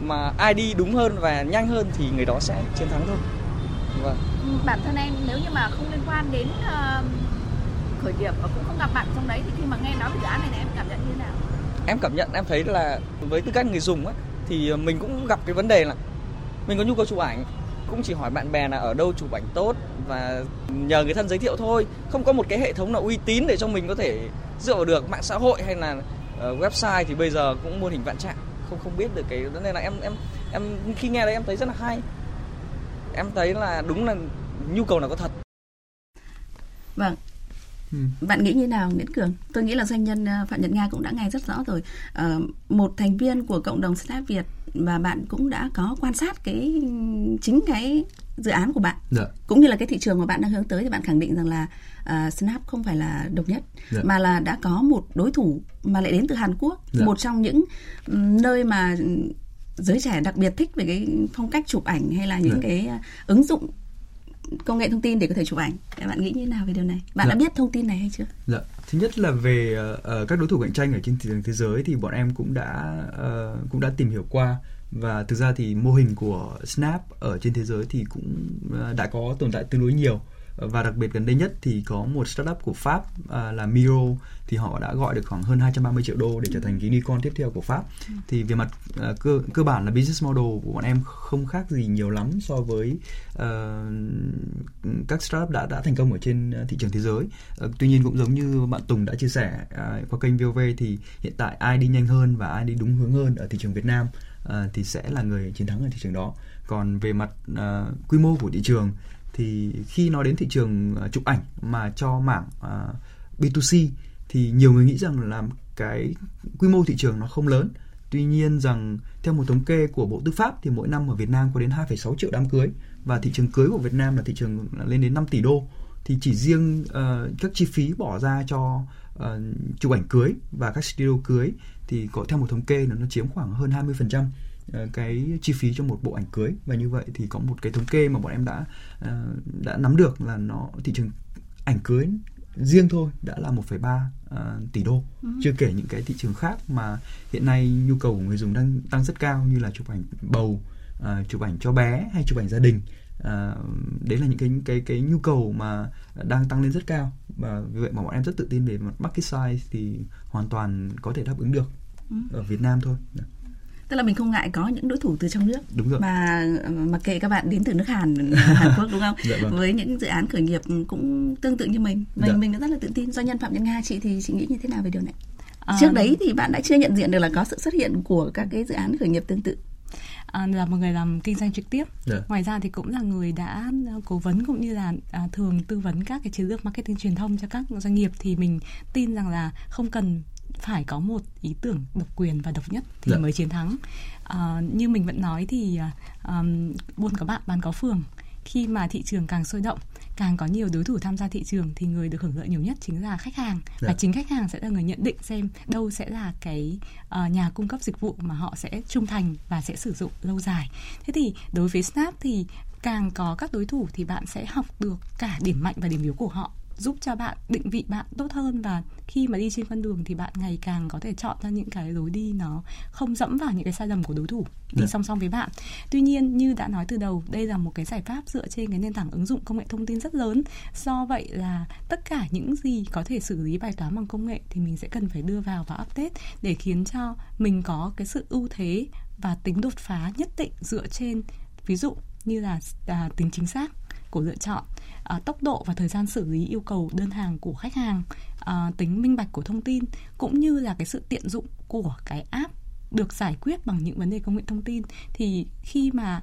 Speaker 6: Mà ai đi đúng hơn và nhanh hơn thì người đó sẽ chiến thắng thôi.
Speaker 7: Vâng. Bản thân em nếu như mà không liên quan đến uh, khởi nghiệp và cũng không gặp bạn trong đấy thì khi mà nghe nói về dự án này, này em cảm nhận như thế nào?
Speaker 6: Em cảm nhận em thấy là với tư cách người dùng á thì mình cũng gặp cái vấn đề là mình có nhu cầu chụp ảnh cũng chỉ hỏi bạn bè là ở đâu chụp ảnh tốt và nhờ người thân giới thiệu thôi. Không có một cái hệ thống nào uy tín để cho mình có thể dựa vào được mạng xã hội hay là uh, website thì bây giờ cũng muôn hình vạn trạng. Không không biết được cái nên là em em em khi nghe đấy em thấy rất là hay. Em thấy là đúng là nhu cầu là có thật.
Speaker 1: Vâng. Ừ. Bạn nghĩ như nào Nguyễn Cường? Tôi nghĩ là doanh nhân ờ, Phạm Nhật Nga cũng đã nghe rất rõ rồi. À, một thành viên của cộng đồng Snap Việt và bạn cũng đã có quan sát cái chính cái dự án của bạn dạ. cũng như là cái thị trường mà bạn đang hướng tới thì bạn khẳng định rằng là uh, Snap không phải là độc nhất dạ. mà là đã có một đối thủ mà lại đến từ Hàn Quốc dạ. một trong những nơi mà giới trẻ đặc biệt thích về cái phong cách chụp ảnh hay là những dạ. cái ứng dụng công nghệ thông tin để có thể chụp ảnh. Bạn nghĩ như thế nào về điều này? Bạn dạ. đã biết thông tin này hay chưa?
Speaker 5: Dạ thứ nhất là về uh, các đối thủ cạnh tranh ở trên thị trường thế giới thì bọn em cũng đã uh, cũng đã tìm hiểu qua. Và thực ra thì mô hình của Snap ở trên thế giới thì cũng đã có tồn tại tương đối nhiều và đặc biệt gần đây nhất thì có một startup của Pháp à, là Miro thì họ đã gọi được khoảng hơn 230 triệu đô để trở thành cái unicorn tiếp theo của Pháp. Thì về mặt à, cơ cơ bản là business model của bọn em không khác gì nhiều lắm so với uh, các startup đã đã thành công ở trên ờ, thị trường thế giới. Uh, tuy nhiên cũng giống như bạn Tùng đã chia sẻ uh, qua kênh VOV thì hiện tại ai đi nhanh hơn và ai đi đúng hướng hơn ở thị trường Việt Nam uh, thì sẽ là người chiến thắng ở thị trường đó. Còn về mặt uh, quy mô của thị trường thì khi nói đến thị trường à, chụp ảnh mà cho mảng à, uh, B2C thì nhiều người nghĩ rằng là cái quy mô thị trường nó không lớn. Tuy nhiên rằng theo một thống kê của Bộ Tư pháp thì mỗi năm ở Việt Nam có đến 2,6 triệu đám cưới và thị trường cưới của Việt Nam là thị trường lên đến 5 tỷ đô. Thì chỉ riêng uh, các chi phí bỏ ra cho uh, chụp ảnh cưới và các studio cưới thì có theo một thống kê là nó chiếm khoảng hơn 20% cái chi phí cho một bộ ảnh cưới và như vậy thì có một cái thống kê mà bọn em đã ờ, đã nắm được là nó thị trường ảnh cưới riêng thôi đã là 1,3 uh, tỷ đô ừ. chưa kể những cái thị trường khác mà hiện nay nhu cầu của người dùng đang tăng rất cao như là chụp ảnh bầu uh, chụp ảnh cho bé hay chụp ảnh gia đình uh, đấy là những cái cái cái nhu cầu mà đang tăng lên rất cao và vì vậy mà bọn em rất tự tin về mặt market size thì hoàn toàn có thể đáp ứng được ừ. ở Việt Nam thôi.
Speaker 1: Tức là mình không ngại có những đối thủ từ trong nước
Speaker 5: đúng rồi.
Speaker 1: mà mặc kệ các bạn đến từ nước Hàn Hàn Quốc đúng không dạ vâng. với những dự án khởi nghiệp cũng tương tự như mình mình dạ. mình rất là tự tin do nhân phạm nhân Nga chị thì chị nghĩ như thế nào về điều này à, trước đấy thì bạn đã chưa nhận diện được là có sự xuất hiện của các cái dự án khởi nghiệp tương tự
Speaker 2: à, là một người làm kinh doanh trực tiếp yeah. Dạ. ngoài ra thì cũng là người đã cố vấn cũng như là à, thường tư vấn các cái chiến lược marketing truyền thông cho các doanh nghiệp thì mình tin rằng là không cần phải có một ý tưởng độc quyền và độc nhất thì dạ. mới chiến thắng. À, như mình vẫn nói thì um, buôn có bạn bán có phường. Khi mà thị trường càng sôi động càng có nhiều đối thủ tham gia thị trường thì người được hưởng lợi nhiều nhất chính là khách hàng. Dạ. và chính khách hàng sẽ là người nhận định xem đâu sẽ là cái uh, nhà cung cấp dịch vụ mà họ sẽ trung thành và sẽ sử dụng lâu dài. Thế thì đối với snap thì càng có các đối thủ thì bạn sẽ học được cả điểm mạnh và điểm yếu của họ giúp cho bạn định vị bạn tốt hơn và khi mà đi trên con đường thì bạn ngày càng có thể chọn ra những cái lối đi nó không dẫm vào những cái sai lầm của đối thủ đi yeah. Dạ. song song với bạn. Tuy nhiên như đã nói từ đầu, đây là một cái giải pháp dựa trên cái nền tảng ứng dụng công nghệ thông tin rất lớn. Do vậy là tất cả những gì có thể xử lý bài toán bằng công nghệ thì mình sẽ cần phải đưa vào và update để khiến cho mình có cái sự ưu thế và tính đột phá nhất định dựa trên ví dụ như là à, tính chính xác của lựa chọn. À, tốc độ và thời gian xử lý yêu cầu đơn hàng của khách hàng à, tính minh bạch của thông tin cũng như là cái sự tiện dụng của cái app được giải quyết bằng những vấn đề công nghệ thông tin. Thì khi mà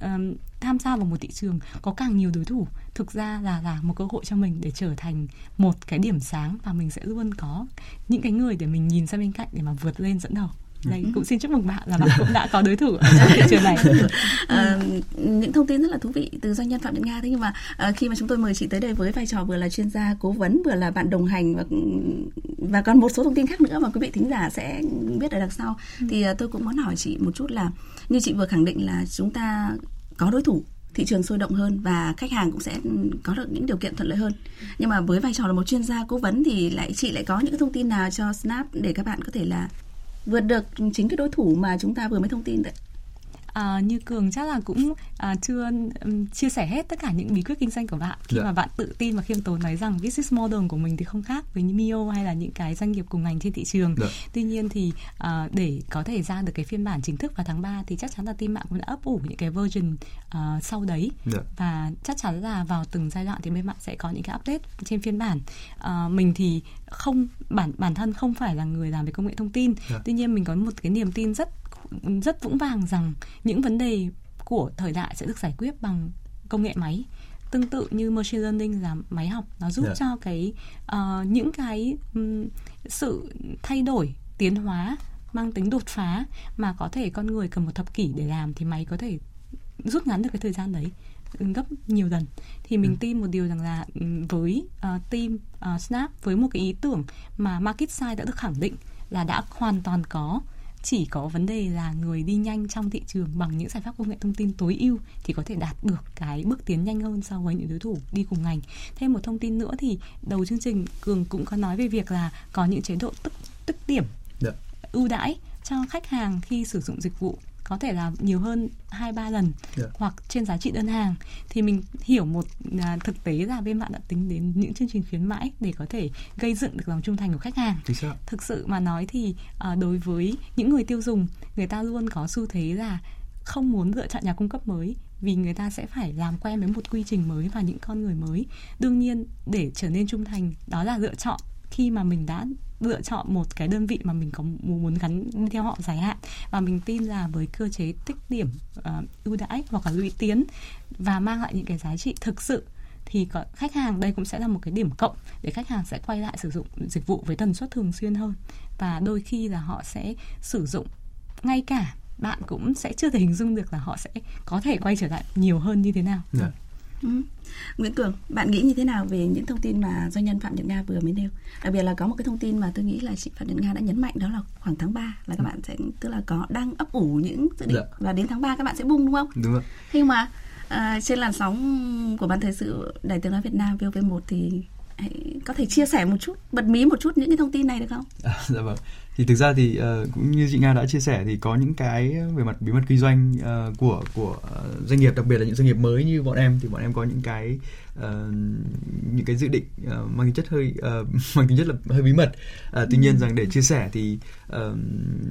Speaker 2: um, tham gia vào một thị trường có càng nhiều đối thủ thực ra là là một cơ hội cho mình để trở thành một cái điểm sáng và mình sẽ luôn có những cái người để mình nhìn sang bên cạnh để mà vượt lên dẫn đầu ừ. cũng xin chúc mừng bạn là bạn cũng đã có đối thủ ở <laughs> thị trường này
Speaker 1: à, những thông tin rất là thú vị từ doanh nhân phạm nhật nga thế nhưng mà à, khi mà chúng tôi mời chị tới đây với vai trò vừa là chuyên gia cố vấn vừa là bạn đồng hành và và còn một số thông tin khác nữa mà quý vị thính giả sẽ biết ở đằng sau ừ. thì à, tôi cũng muốn hỏi chị một chút là như chị vừa khẳng định là chúng ta có đối thủ thị trường sôi động hơn và khách hàng cũng sẽ có được những điều kiện thuận lợi hơn. Nhưng mà với vai trò là một chuyên gia cố vấn thì lại chị lại có những thông tin nào cho Snap để các bạn có thể là vượt được chính cái đối thủ mà chúng ta vừa mới thông tin đấy
Speaker 2: à, như cường chắc là cũng à, chưa um, chia sẻ hết tất cả những bí quyết kinh doanh của bạn khi dạ. mà bạn tự tin và khiêm tốn nói rằng business model của mình thì không khác với Mio hay là những cái doanh nghiệp cùng ngành trên thị trường dạ. tuy nhiên thì à, để có thể ra được cái phiên bản chính thức vào tháng 3 thì chắc chắn là team bạn cũng đã ấp ủ những cái version uh, sau đấy dạ. và chắc chắn là vào từng giai đoạn thì bên bạn sẽ có những cái update trên phiên bản uh, mình thì không bản bản thân không phải là người làm về công nghệ thông tin yeah. tuy nhiên mình có một cái niềm tin rất rất vững vàng rằng những vấn đề của thời đại sẽ được giải quyết bằng công nghệ máy tương tự như machine learning là máy học nó giúp yeah. Dạ. cho cái uh, những cái um, sự thay đổi tiến hóa mang tính đột phá mà có thể con người cần một thập kỷ để làm thì máy có thể rút ngắn được cái thời gian đấy gấp nhiều lần thì mình ừ. tin một điều rằng là với uh, team uh, Snap với một cái ý tưởng mà market size đã được khẳng định là đã hoàn toàn có chỉ có vấn đề là người đi nhanh trong thị trường bằng những giải pháp công nghệ thông tin tối ưu thì có thể đạt được cái bước tiến nhanh hơn so với những đối thủ đi cùng ngành. Thêm một thông tin nữa thì đầu chương trình Cường cũng có nói về việc là có những chế độ tức tức điểm dạ. ưu đãi cho khách hàng khi sử dụng dịch vụ có thể là nhiều hơn hai ba lần yeah. Dạ. hoặc trên giá trị đơn hàng thì mình hiểu một à, thực tế là bên bạn đã tính đến những chương trình khuyến mãi để có thể gây dựng được lòng trung thành của khách hàng thực sự mà nói thì à, đối với những người tiêu dùng người ta luôn có xu thế là không muốn lựa chọn nhà cung cấp mới vì người ta sẽ phải làm quen với một quy trình mới và những con người mới đương nhiên để trở nên trung thành đó là lựa chọn khi mà mình đã lựa chọn một cái đơn vị mà mình có muốn gắn theo họ dài hạn và mình tin là với cơ chế tích điểm uh, ưu đãi hoặc là lũy tiến và mang lại những cái giá trị thực sự thì có, khách hàng đây cũng sẽ là một cái điểm cộng để khách hàng sẽ quay lại sử dụng dịch vụ với tần suất thường xuyên hơn và đôi khi là họ sẽ sử dụng ngay cả bạn cũng sẽ chưa thể hình dung được là họ sẽ có thể quay trở lại nhiều hơn như thế nào. Yeah.
Speaker 1: Ừ. Nguyễn Cường, bạn nghĩ như thế nào về những thông tin mà doanh nhân Phạm Nhật Nga vừa mới nêu? Đặc biệt là có một cái thông tin mà tôi nghĩ là chị Phạm Nhật Nga đã nhấn mạnh đó là khoảng tháng 3 là các ừ. bạn sẽ tức là có đang ấp ủ những dự định dạ. và đến tháng 3 các bạn sẽ bung đúng không?
Speaker 5: Đúng rồi.
Speaker 1: Nhưng mà à, trên làn sóng của ban thời sự Đài Tiếng nói Việt Nam VOV1 thì hãy có thể chia sẻ một chút, bật mí một chút những cái thông tin này được không?
Speaker 5: À, dạ vâng thì thực ra thì uh, cũng như chị nga đã chia sẻ thì có những cái về mặt bí mật kinh doanh uh, của của uh, doanh nghiệp đặc biệt là những doanh nghiệp mới như bọn em thì bọn em có những cái uh, những cái dự định uh, mang tính chất hơi uh, <laughs> mang tính chất là hơi bí mật uh, tuy nhiên ừ. rằng để chia sẻ thì uh,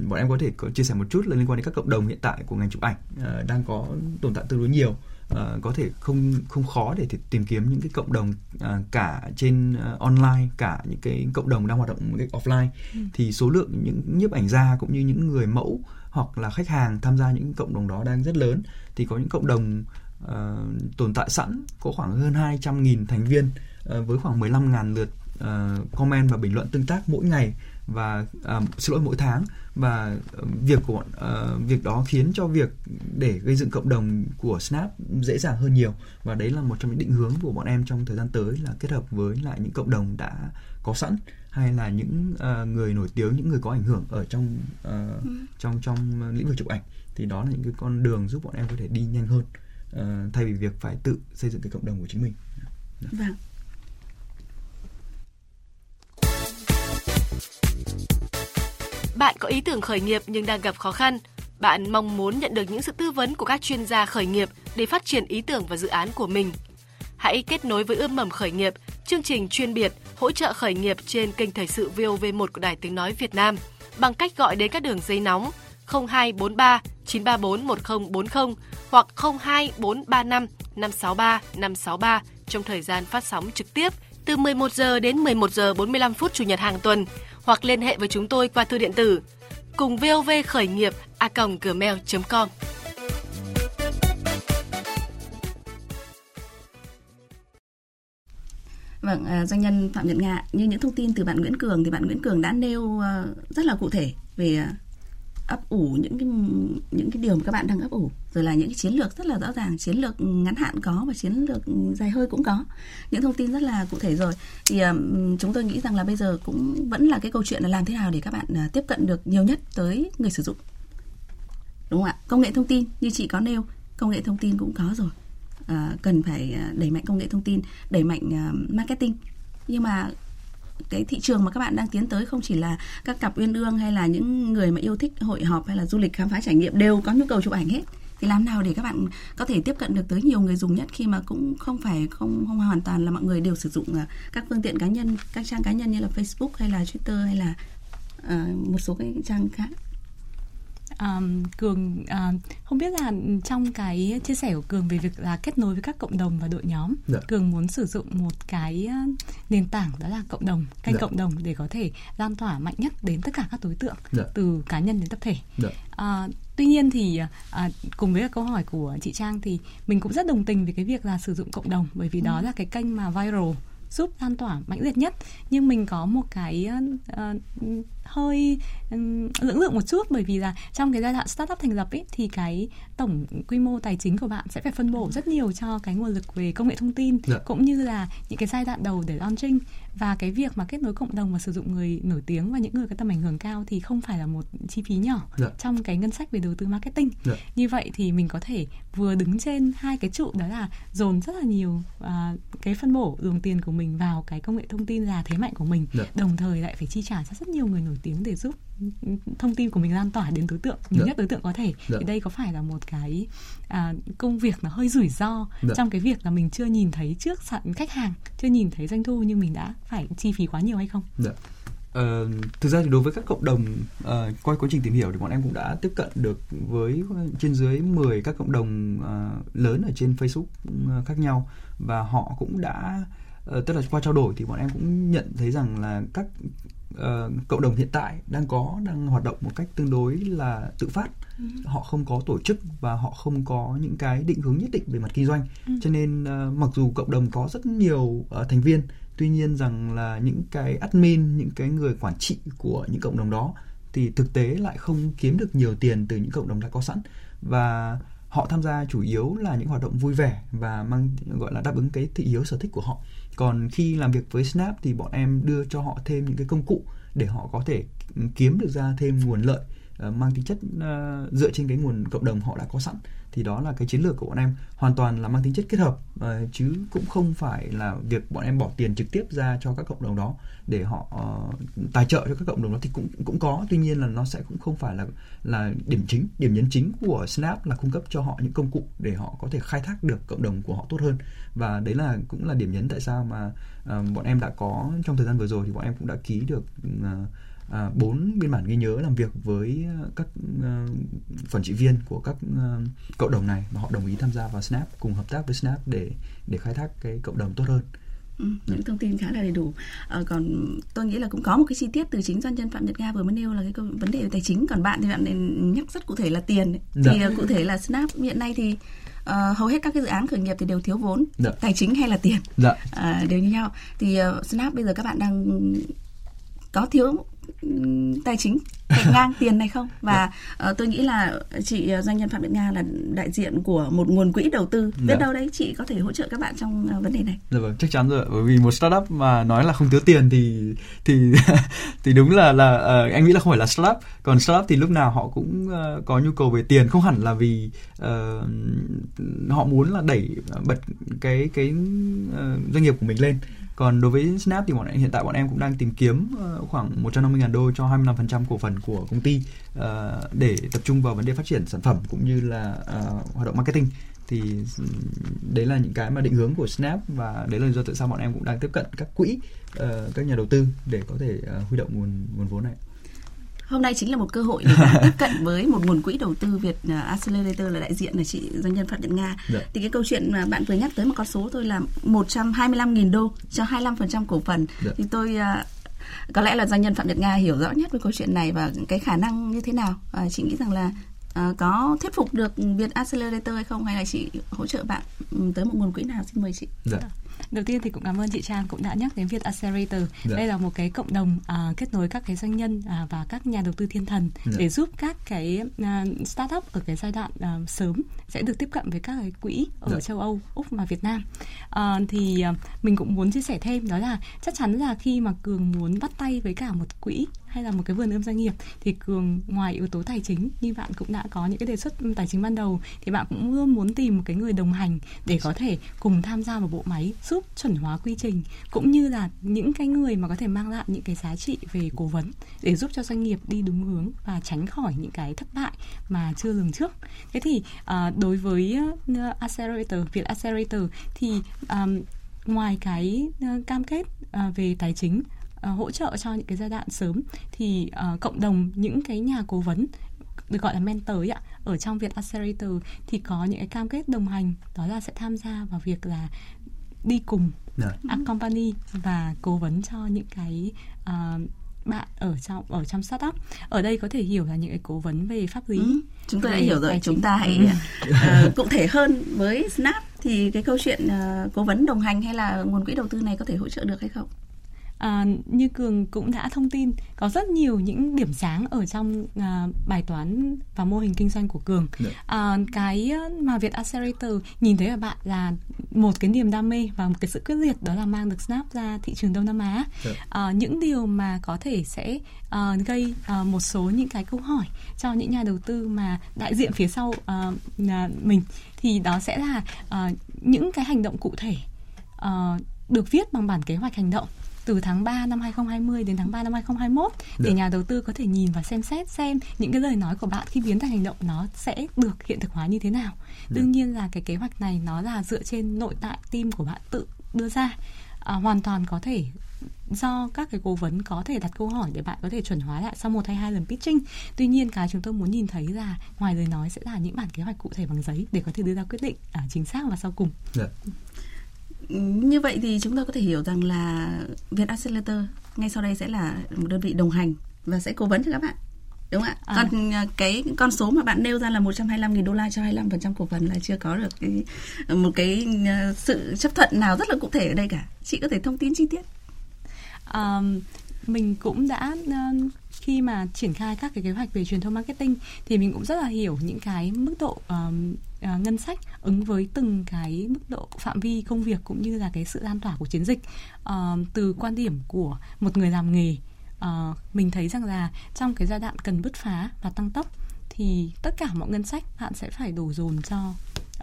Speaker 5: bọn em có thể có chia sẻ một chút là liên quan đến các cộng đồng hiện tại của ngành chụp ảnh uh, đang có tồn tại tương đối nhiều uh, có thể không không khó để tìm kiếm những cái cộng đồng uh, cả trên uh, online cả những cái cộng đồng đang hoạt động offline. Ừ. thì số lượng những nhiếp ảnh gia cũng như những người mẫu hoặc là khách hàng tham gia những cộng đồng đó đang rất lớn. Thì có những cộng đồng uh, tồn tại sẵn có khoảng hơn 200.000 thành viên uh, với khoảng 15.000 lượt uh, comment và bình luận tương tác mỗi ngày và uh, xin lỗi mỗi tháng và việc của uh, việc đó khiến cho việc để gây dựng cộng đồng của Snap dễ dàng hơn nhiều và đấy là một trong những định hướng của bọn em trong thời gian tới là kết hợp với lại những cộng đồng đã có sẵn hay là những uh, người nổi tiếng những người có ảnh hưởng ở trong uh, ừ. trong trong lĩnh vực chụp ảnh thì đó là những cái con đường giúp bọn em có thể đi nhanh hơn uh, thay vì việc phải tự xây dựng cái cộng đồng của chính mình.
Speaker 1: Vâng.
Speaker 3: Bạn có ý tưởng khởi nghiệp nhưng đang gặp khó khăn. Bạn mong muốn nhận được những sự tư vấn của các chuyên gia khởi nghiệp để phát triển ý tưởng và dự án của mình. Hãy kết nối với Ươm mầm khởi nghiệp, chương trình chuyên biệt hỗ trợ khởi nghiệp trên kênh thời sự VOV1 của Đài Tiếng nói Việt Nam bằng cách gọi đến các đường dây nóng 0243 934 1040 hoặc 02435 563 563 trong thời gian phát sóng trực tiếp từ 11 giờ đến 11 giờ 45 phút chủ nhật hàng tuần hoặc liên hệ với chúng tôi qua thư điện tử cùng vov khởi nghiệp a gmail.com.
Speaker 1: Vâng, à, doanh nhân Phạm Nhật Nga, như những thông tin từ bạn Nguyễn Cường thì bạn Nguyễn Cường đã nêu à, rất là cụ thể về à, ấp ủ những cái những cái điều mà các bạn đang ấp ủ. Rồi là những cái chiến lược rất là rõ ràng chiến lược ngắn hạn có và chiến lược dài hơi cũng có. Những thông tin rất là cụ thể rồi. Thì um, chúng tôi nghĩ rằng là bây giờ cũng vẫn là cái câu chuyện là làm thế nào để các bạn uh, tiếp cận được nhiều nhất tới người sử dụng. Đúng không ạ? Công nghệ thông tin như chị có nêu công nghệ thông tin cũng có rồi. Uh, cần phải đẩy mạnh công nghệ thông tin đẩy mạnh uh, marketing. Nhưng mà cái thị trường mà các bạn đang tiến tới không chỉ là các cặp uyên ương hay là những người mà yêu thích hội họp hay là du lịch khám phá trải nghiệm đều có nhu cầu chụp ảnh hết. Thì làm nào để các bạn có thể tiếp cận được tới nhiều người dùng nhất khi mà cũng không phải không không hoàn toàn là mọi người đều sử dụng à, các phương tiện cá nhân các trang cá nhân như là Facebook hay là Twitter hay là uh, một số cái trang khác?
Speaker 2: Um, cường uh, không biết là trong cái chia sẻ của cường về việc là kết nối với các cộng đồng và đội nhóm dạ. cường muốn sử dụng một cái nền tảng đó là cộng đồng kênh dạ. cộng đồng để có thể lan tỏa mạnh nhất đến tất cả các đối tượng dạ. từ cá nhân đến tập thể dạ. uh, tuy nhiên thì à, cùng với câu hỏi của chị trang thì mình cũng rất đồng tình với cái việc là sử dụng cộng đồng bởi vì ừ. đó là cái kênh mà viral giúp lan tỏa mãnh liệt nhất nhưng mình có một cái uh, hơi um, lưỡng lự một chút bởi vì là trong cái giai đoạn startup thành lập ấy thì cái tổng quy mô tài chính của bạn sẽ phải phân bổ rất nhiều cho cái nguồn lực về công nghệ thông tin dạ. cũng như là những cái giai đoạn đầu để launching và cái việc mà kết nối cộng đồng và sử dụng người nổi tiếng và những người có tầm ảnh hưởng cao thì không phải là một chi phí nhỏ dạ. trong cái ngân sách về đầu tư marketing dạ. như vậy thì mình có thể vừa đứng trên hai cái trụ đó là dồn rất là nhiều uh, cái phân bổ dùng tiền của mình vào cái công nghệ thông tin là thế mạnh của mình dạ. đồng thời lại phải chi trả cho rất nhiều người nổi tiếng để giúp thông tin của mình lan tỏa đến đối tượng nhiều dạ. nhất đối tượng có thể dạ. thì đây có phải là một cái à, công việc nó hơi rủi ro dạ. trong cái việc là mình chưa nhìn thấy trước sẵn khách hàng chưa nhìn thấy doanh thu nhưng mình đã phải chi phí quá nhiều hay không
Speaker 5: dạ. Uh, thực ra thì đối với các cộng đồng uh, qua quá trình tìm hiểu thì bọn em cũng đã tiếp cận được với trên dưới 10 các cộng đồng uh, lớn ở trên Facebook uh, khác nhau và họ cũng đã uh, tức là qua trao đổi thì bọn em cũng nhận thấy rằng là các uh, cộng đồng hiện tại đang có đang hoạt động một cách tương đối là tự phát ừ. họ không có tổ chức và họ không có những cái định hướng nhất định về mặt kinh doanh ừ. cho nên uh, mặc dù cộng đồng có rất nhiều uh, thành viên tuy nhiên rằng là những cái admin những cái người quản trị của những cộng đồng đó thì thực tế lại không kiếm được nhiều tiền từ những cộng đồng đã có sẵn và họ tham gia chủ yếu là những hoạt động vui vẻ và mang gọi là đáp ứng cái thị hiếu sở thích của họ còn khi làm việc với Snap thì bọn em đưa cho họ thêm những cái công cụ để họ có thể kiếm được ra thêm nguồn lợi uh, mang tính chất uh, dựa trên cái nguồn cộng đồng họ đã có sẵn thì đó là cái chiến lược của bọn em. Hoàn toàn là mang tính chất kết hợp uh, chứ cũng không phải là việc bọn em bỏ tiền trực tiếp ra cho các cộng đồng đó để họ uh, tài trợ cho các cộng đồng đó thì cũng cũng có. Tuy nhiên là nó sẽ cũng không phải là là điểm chính điểm nhấn chính của Snap là cung cấp cho họ những công cụ để họ có thể khai thác được cộng đồng của họ tốt hơn. Và đấy là cũng là điểm nhấn tại sao mà uh, bọn em đã có trong thời gian vừa rồi thì bọn em cũng đã ký được uh, À, bốn biên bản ghi nhớ làm việc với à, các uh, quản trị viên của các uh, cộng đồng này và họ đồng ý tham gia vào Snap cùng hợp tác với Snap để để khai thác cái cộng đồng tốt hơn.
Speaker 1: Ừ, những thông tin khá là đầy đủ à, còn tôi nghĩ là cũng có một cái chi tiết từ chính doanh nhân phạm nhật nga vừa mới nêu là cái vấn đề về tài chính còn bạn thì bạn nhắc rất cụ thể là tiền dạ. thì cụ thể là snap hiện nay thì uh, hầu hết các cái dự án khởi nghiệp thì đều thiếu vốn dạ. tài chính hay là tiền dạ. uh, đều như nhau thì uh, snap bây giờ các bạn đang có thiếu tài chính cạnh ngang <laughs> tiền này không? Và uh, tôi nghĩ là chị ờ, doanh nhân phạm Việt Nga là đại diện của một nguồn quỹ đầu tư. Biết dạ. đâu đấy chị có thể hỗ trợ các bạn trong uh, vấn đề này.
Speaker 5: Dạ vâng chắc chắn rồi bởi vì một startup mà nói là không thiếu tiền thì thì <laughs> thì đúng là là uh, anh nghĩ là không phải là startup. Còn startup thì lúc nào họ cũng uh, có nhu cầu về tiền. Không hẳn là vì uh, họ muốn là đẩy bật cái cái uh, doanh nghiệp của mình lên còn đối với Snap thì bọn em hiện tại bọn em cũng đang tìm kiếm uh, khoảng 150.000 đô cho 25% cổ phần của công ty uh, để tập trung vào vấn đề phát triển sản phẩm cũng như là uh, hoạt động marketing. Thì đấy là những cái mà định hướng của Snap và đấy là do tại sao bọn em cũng đang tiếp cận các quỹ uh, các nhà đầu tư để có thể uh, huy động nguồn nguồn vốn này
Speaker 1: hôm nay chính là một cơ hội để tiếp cận với một nguồn quỹ đầu tư Việt uh, Accelerator là đại diện là chị doanh nhân Phạm Nhật Nga. Dạ. Thì cái câu chuyện mà bạn vừa nhắc tới một con số thôi là 125.000 đô cho 25% cổ phần. Dạ. Thì tôi uh, có lẽ là doanh nhân Phạm Nhật Nga hiểu rõ nhất về câu chuyện này và cái khả năng như thế nào. À, chị nghĩ rằng là à, có thuyết phục được Việt Accelerator hay không hay là chị hỗ trợ bạn tới một nguồn quỹ nào xin mời chị.
Speaker 5: Dạ.
Speaker 2: Đầu tiên thì cũng cảm ơn chị Trang cũng đã nhắc đến Việt Accelerator. Dạ. Đây là một cái cộng đồng uh, kết nối các cái doanh nhân uh, và các nhà đầu tư thiên thần dạ. để giúp các cái uh, startup ở cái giai đoạn uh, sớm sẽ được tiếp cận với các cái quỹ ở dạ. châu Âu, Úc và Việt Nam. Uh, thì uh, mình cũng muốn chia sẻ thêm đó là chắc chắn là khi mà Cường muốn bắt tay với cả một quỹ hay là một cái vườn ươm doanh nghiệp thì cường ngoài yếu tố tài chính như bạn cũng đã có những cái đề xuất tài chính ban đầu thì bạn cũng luôn muốn tìm một cái người đồng hành để có thể cùng tham gia vào bộ máy giúp chuẩn hóa quy trình cũng như là những cái người mà có thể mang lại những cái giá trị về cố vấn để giúp cho doanh nghiệp đi đúng hướng và tránh khỏi những cái thất bại mà chưa lường trước. Thế thì uh, đối với uh, accelerator việt accelerator thì um, ngoài cái uh, cam kết uh, về tài chính uh, hỗ trợ cho những cái giai đoạn sớm thì uh, cộng đồng những cái nhà cố vấn được gọi là mentor ấy ạ ở trong Việt Accelerator thì có những cái cam kết đồng hành đó là sẽ tham gia vào việc là đi cùng yeah. Dạ. company và cố vấn cho những cái uh, bạn ở trong ở trong startup ở đây có thể hiểu là những cái cố vấn về pháp lý ừ,
Speaker 1: chúng tôi đã hiểu rồi chúng ta hãy uh, cụ thể hơn với Snap thì cái câu chuyện uh, cố vấn đồng hành hay là nguồn quỹ đầu tư này có thể hỗ trợ được hay không
Speaker 2: à, như cường cũng đã thông tin có rất nhiều những điểm sáng ở trong à, bài toán và mô hình kinh doanh của cường dạ. à, cái mà việt accelerator nhìn thấy ở bạn là một cái niềm đam mê và một cái sự quyết liệt đó là mang được snap ra thị trường đông nam á dạ. à, những điều mà có thể sẽ uh, gây uh, một số những cái câu hỏi cho những nhà đầu tư mà đại diện phía sau uh, mình thì đó sẽ là uh, những cái hành động cụ thể uh, được viết bằng bản kế hoạch hành động từ tháng 3 năm 2020 đến tháng 3 năm 2021 để Được. nhà đầu tư có thể nhìn và xem xét xem những cái lời nói của bạn khi biến thành hành động nó sẽ được hiện thực hóa như thế nào. Được. Đương nhiên là cái kế hoạch này nó là dựa trên nội tại team của bạn tự đưa ra. À, hoàn toàn có thể do các cái cố vấn có thể đặt câu hỏi để bạn có thể chuẩn hóa lại sau một hay hai lần pitching. Tuy nhiên cái chúng tôi muốn nhìn thấy là ngoài lời nói sẽ là những bản kế hoạch cụ thể bằng giấy để có thể đưa ra quyết định à, chính xác và sau cùng.
Speaker 5: Yeah.
Speaker 1: Như vậy thì chúng ta có thể hiểu rằng là Việt Accelerator ngay sau đây sẽ là một đơn vị đồng hành và sẽ cố vấn cho các bạn đúng không ạ? À. Còn à, cái con số mà bạn nêu ra là 125.000 đô la cho 25% cổ phần là chưa có được cái một cái à, sự chấp thuận nào rất là cụ thể ở đây cả. Chị có thể thông tin chi tiết.
Speaker 2: Um, mình cũng đã uh, khi mà triển khai các cái kế hoạch về truyền thông marketing thì mình cũng rất là hiểu những cái mức độ um, uh, ngân sách ứng với từng cái mức độ phạm vi công việc cũng như là cái sự lan tỏa của chiến dịch. Uh, từ quan điểm của một người làm nghề uh, mình thấy rằng là trong cái giai đoạn cần bứt phá và tăng tốc thì tất cả mọi ngân sách bạn sẽ phải đổ dồn cho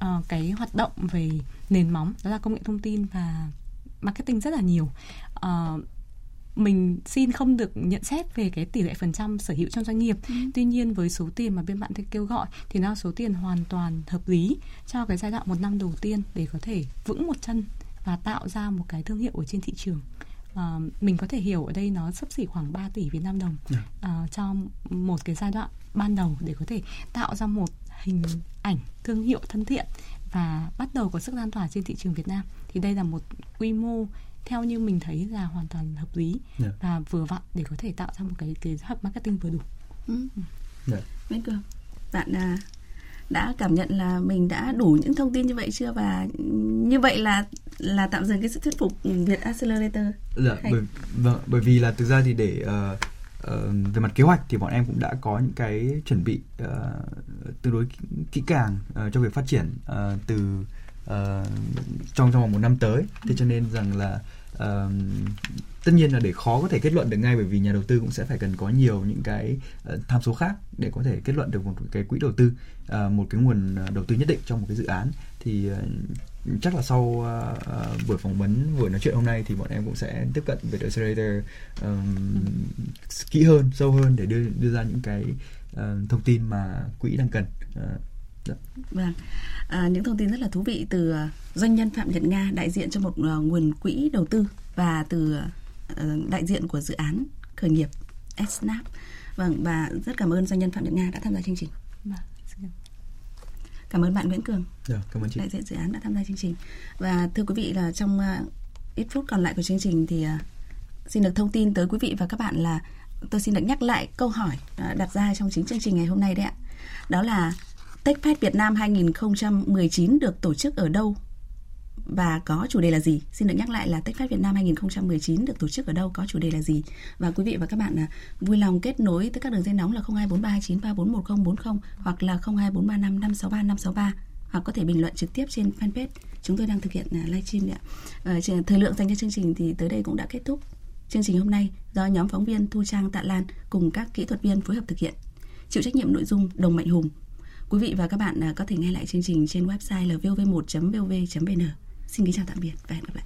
Speaker 2: uh, cái hoạt động về nền móng đó là công nghệ thông tin và marketing rất là nhiều. Uh, mình xin không được nhận xét về cái tỷ lệ phần trăm sở hữu trong doanh nghiệp. Ừ. Tuy nhiên với số tiền mà bên bạn kêu gọi thì nó là số tiền hoàn toàn hợp lý cho cái giai đoạn một năm đầu tiên để có thể vững một chân và tạo ra một cái thương hiệu ở trên thị trường. À, mình có thể hiểu ở đây nó sắp xỉ khoảng 3 tỷ Việt Nam đồng yeah. À, cho một cái giai đoạn ban đầu để có thể tạo ra một hình ảnh thương hiệu thân thiện và bắt đầu có sức lan tỏa trên thị trường Việt Nam thì đây là một quy mô theo như mình thấy là hoàn toàn hợp lý yeah. Dạ. và vừa vặn để có thể tạo ra một cái cái hub marketing vừa đủ. Ừ.
Speaker 1: Yeah. Dạ. Bên cường, bạn à, đã cảm nhận là mình đã đủ những thông tin như vậy chưa và như vậy là là tạm dừng cái sự thuyết phục Việt Accelerator.
Speaker 5: Dạ, bởi, vâng, bởi vì là thực ra thì để uh, uh, về mặt kế hoạch thì bọn em cũng đã có những cái chuẩn bị uh, tương đối kỹ càng uh, cho việc phát triển uh, từ uh, trong trong vòng một năm tới. Thế cho nên rằng là uh, tất nhiên là để khó có thể kết luận được ngay bởi vì nhà đầu tư cũng sẽ phải cần có nhiều những cái uh, tham số khác để có thể kết luận được một cái quỹ đầu tư uh, một cái nguồn đầu tư nhất định trong một cái dự án. Thì uh, chắc là sau uh, buổi phỏng vấn buổi nói chuyện hôm nay thì bọn em cũng sẽ tiếp cận về Accelerator um, kỹ hơn sâu hơn để đưa đưa ra những cái uh, thông tin mà quỹ đang cần. Uh,
Speaker 1: Vâng, à, những thông tin rất là thú vị từ à, doanh nhân Phạm Nhật Nga đại diện cho một uh, nguồn quỹ đầu tư và từ uh, đại diện của dự án khởi nghiệp SNAP. Vâng, và rất cảm ơn doanh nhân Phạm Nhật Nga đã tham gia chương trình. Vâng, cảm ơn bạn Nguyễn Cường.
Speaker 5: Dạ, cảm ơn chị.
Speaker 1: Đại diện dự án đã tham gia chương trình. Và thưa quý vị là trong uh, ít phút còn lại của chương trình thì xin được thông tin tới quý vị và các bạn là tôi xin được nhắc lại câu hỏi à, đặt ra trong chính chương trình ngày hôm nay đấy ạ. Đó là TechFest Việt Nam 2019 được tổ chức ở đâu và có chủ đề là gì? Xin được nhắc lại là TechFest Việt Nam 2019 được tổ chức ở đâu, có chủ đề là gì? Và quý vị và các bạn à, vui lòng kết nối tới các đường dây nóng là 024329341040 hoặc là 02435563563 hoặc có thể bình luận trực tiếp trên fanpage. Chúng tôi đang thực hiện à, uh, livestream ạ. À, thời lượng dành cho chương trình thì tới đây cũng đã kết thúc. Chương trình hôm nay do nhóm phóng viên Thu Trang Tạ Lan cùng các kỹ thuật viên phối hợp thực hiện. Chịu trách nhiệm nội dung Đồng Mạnh Hùng. Quý vị và các bạn à, có thể nghe lại chương trình trên website lvv1.vv.vn. Xin kính chào tạm biệt và hẹn gặp lại.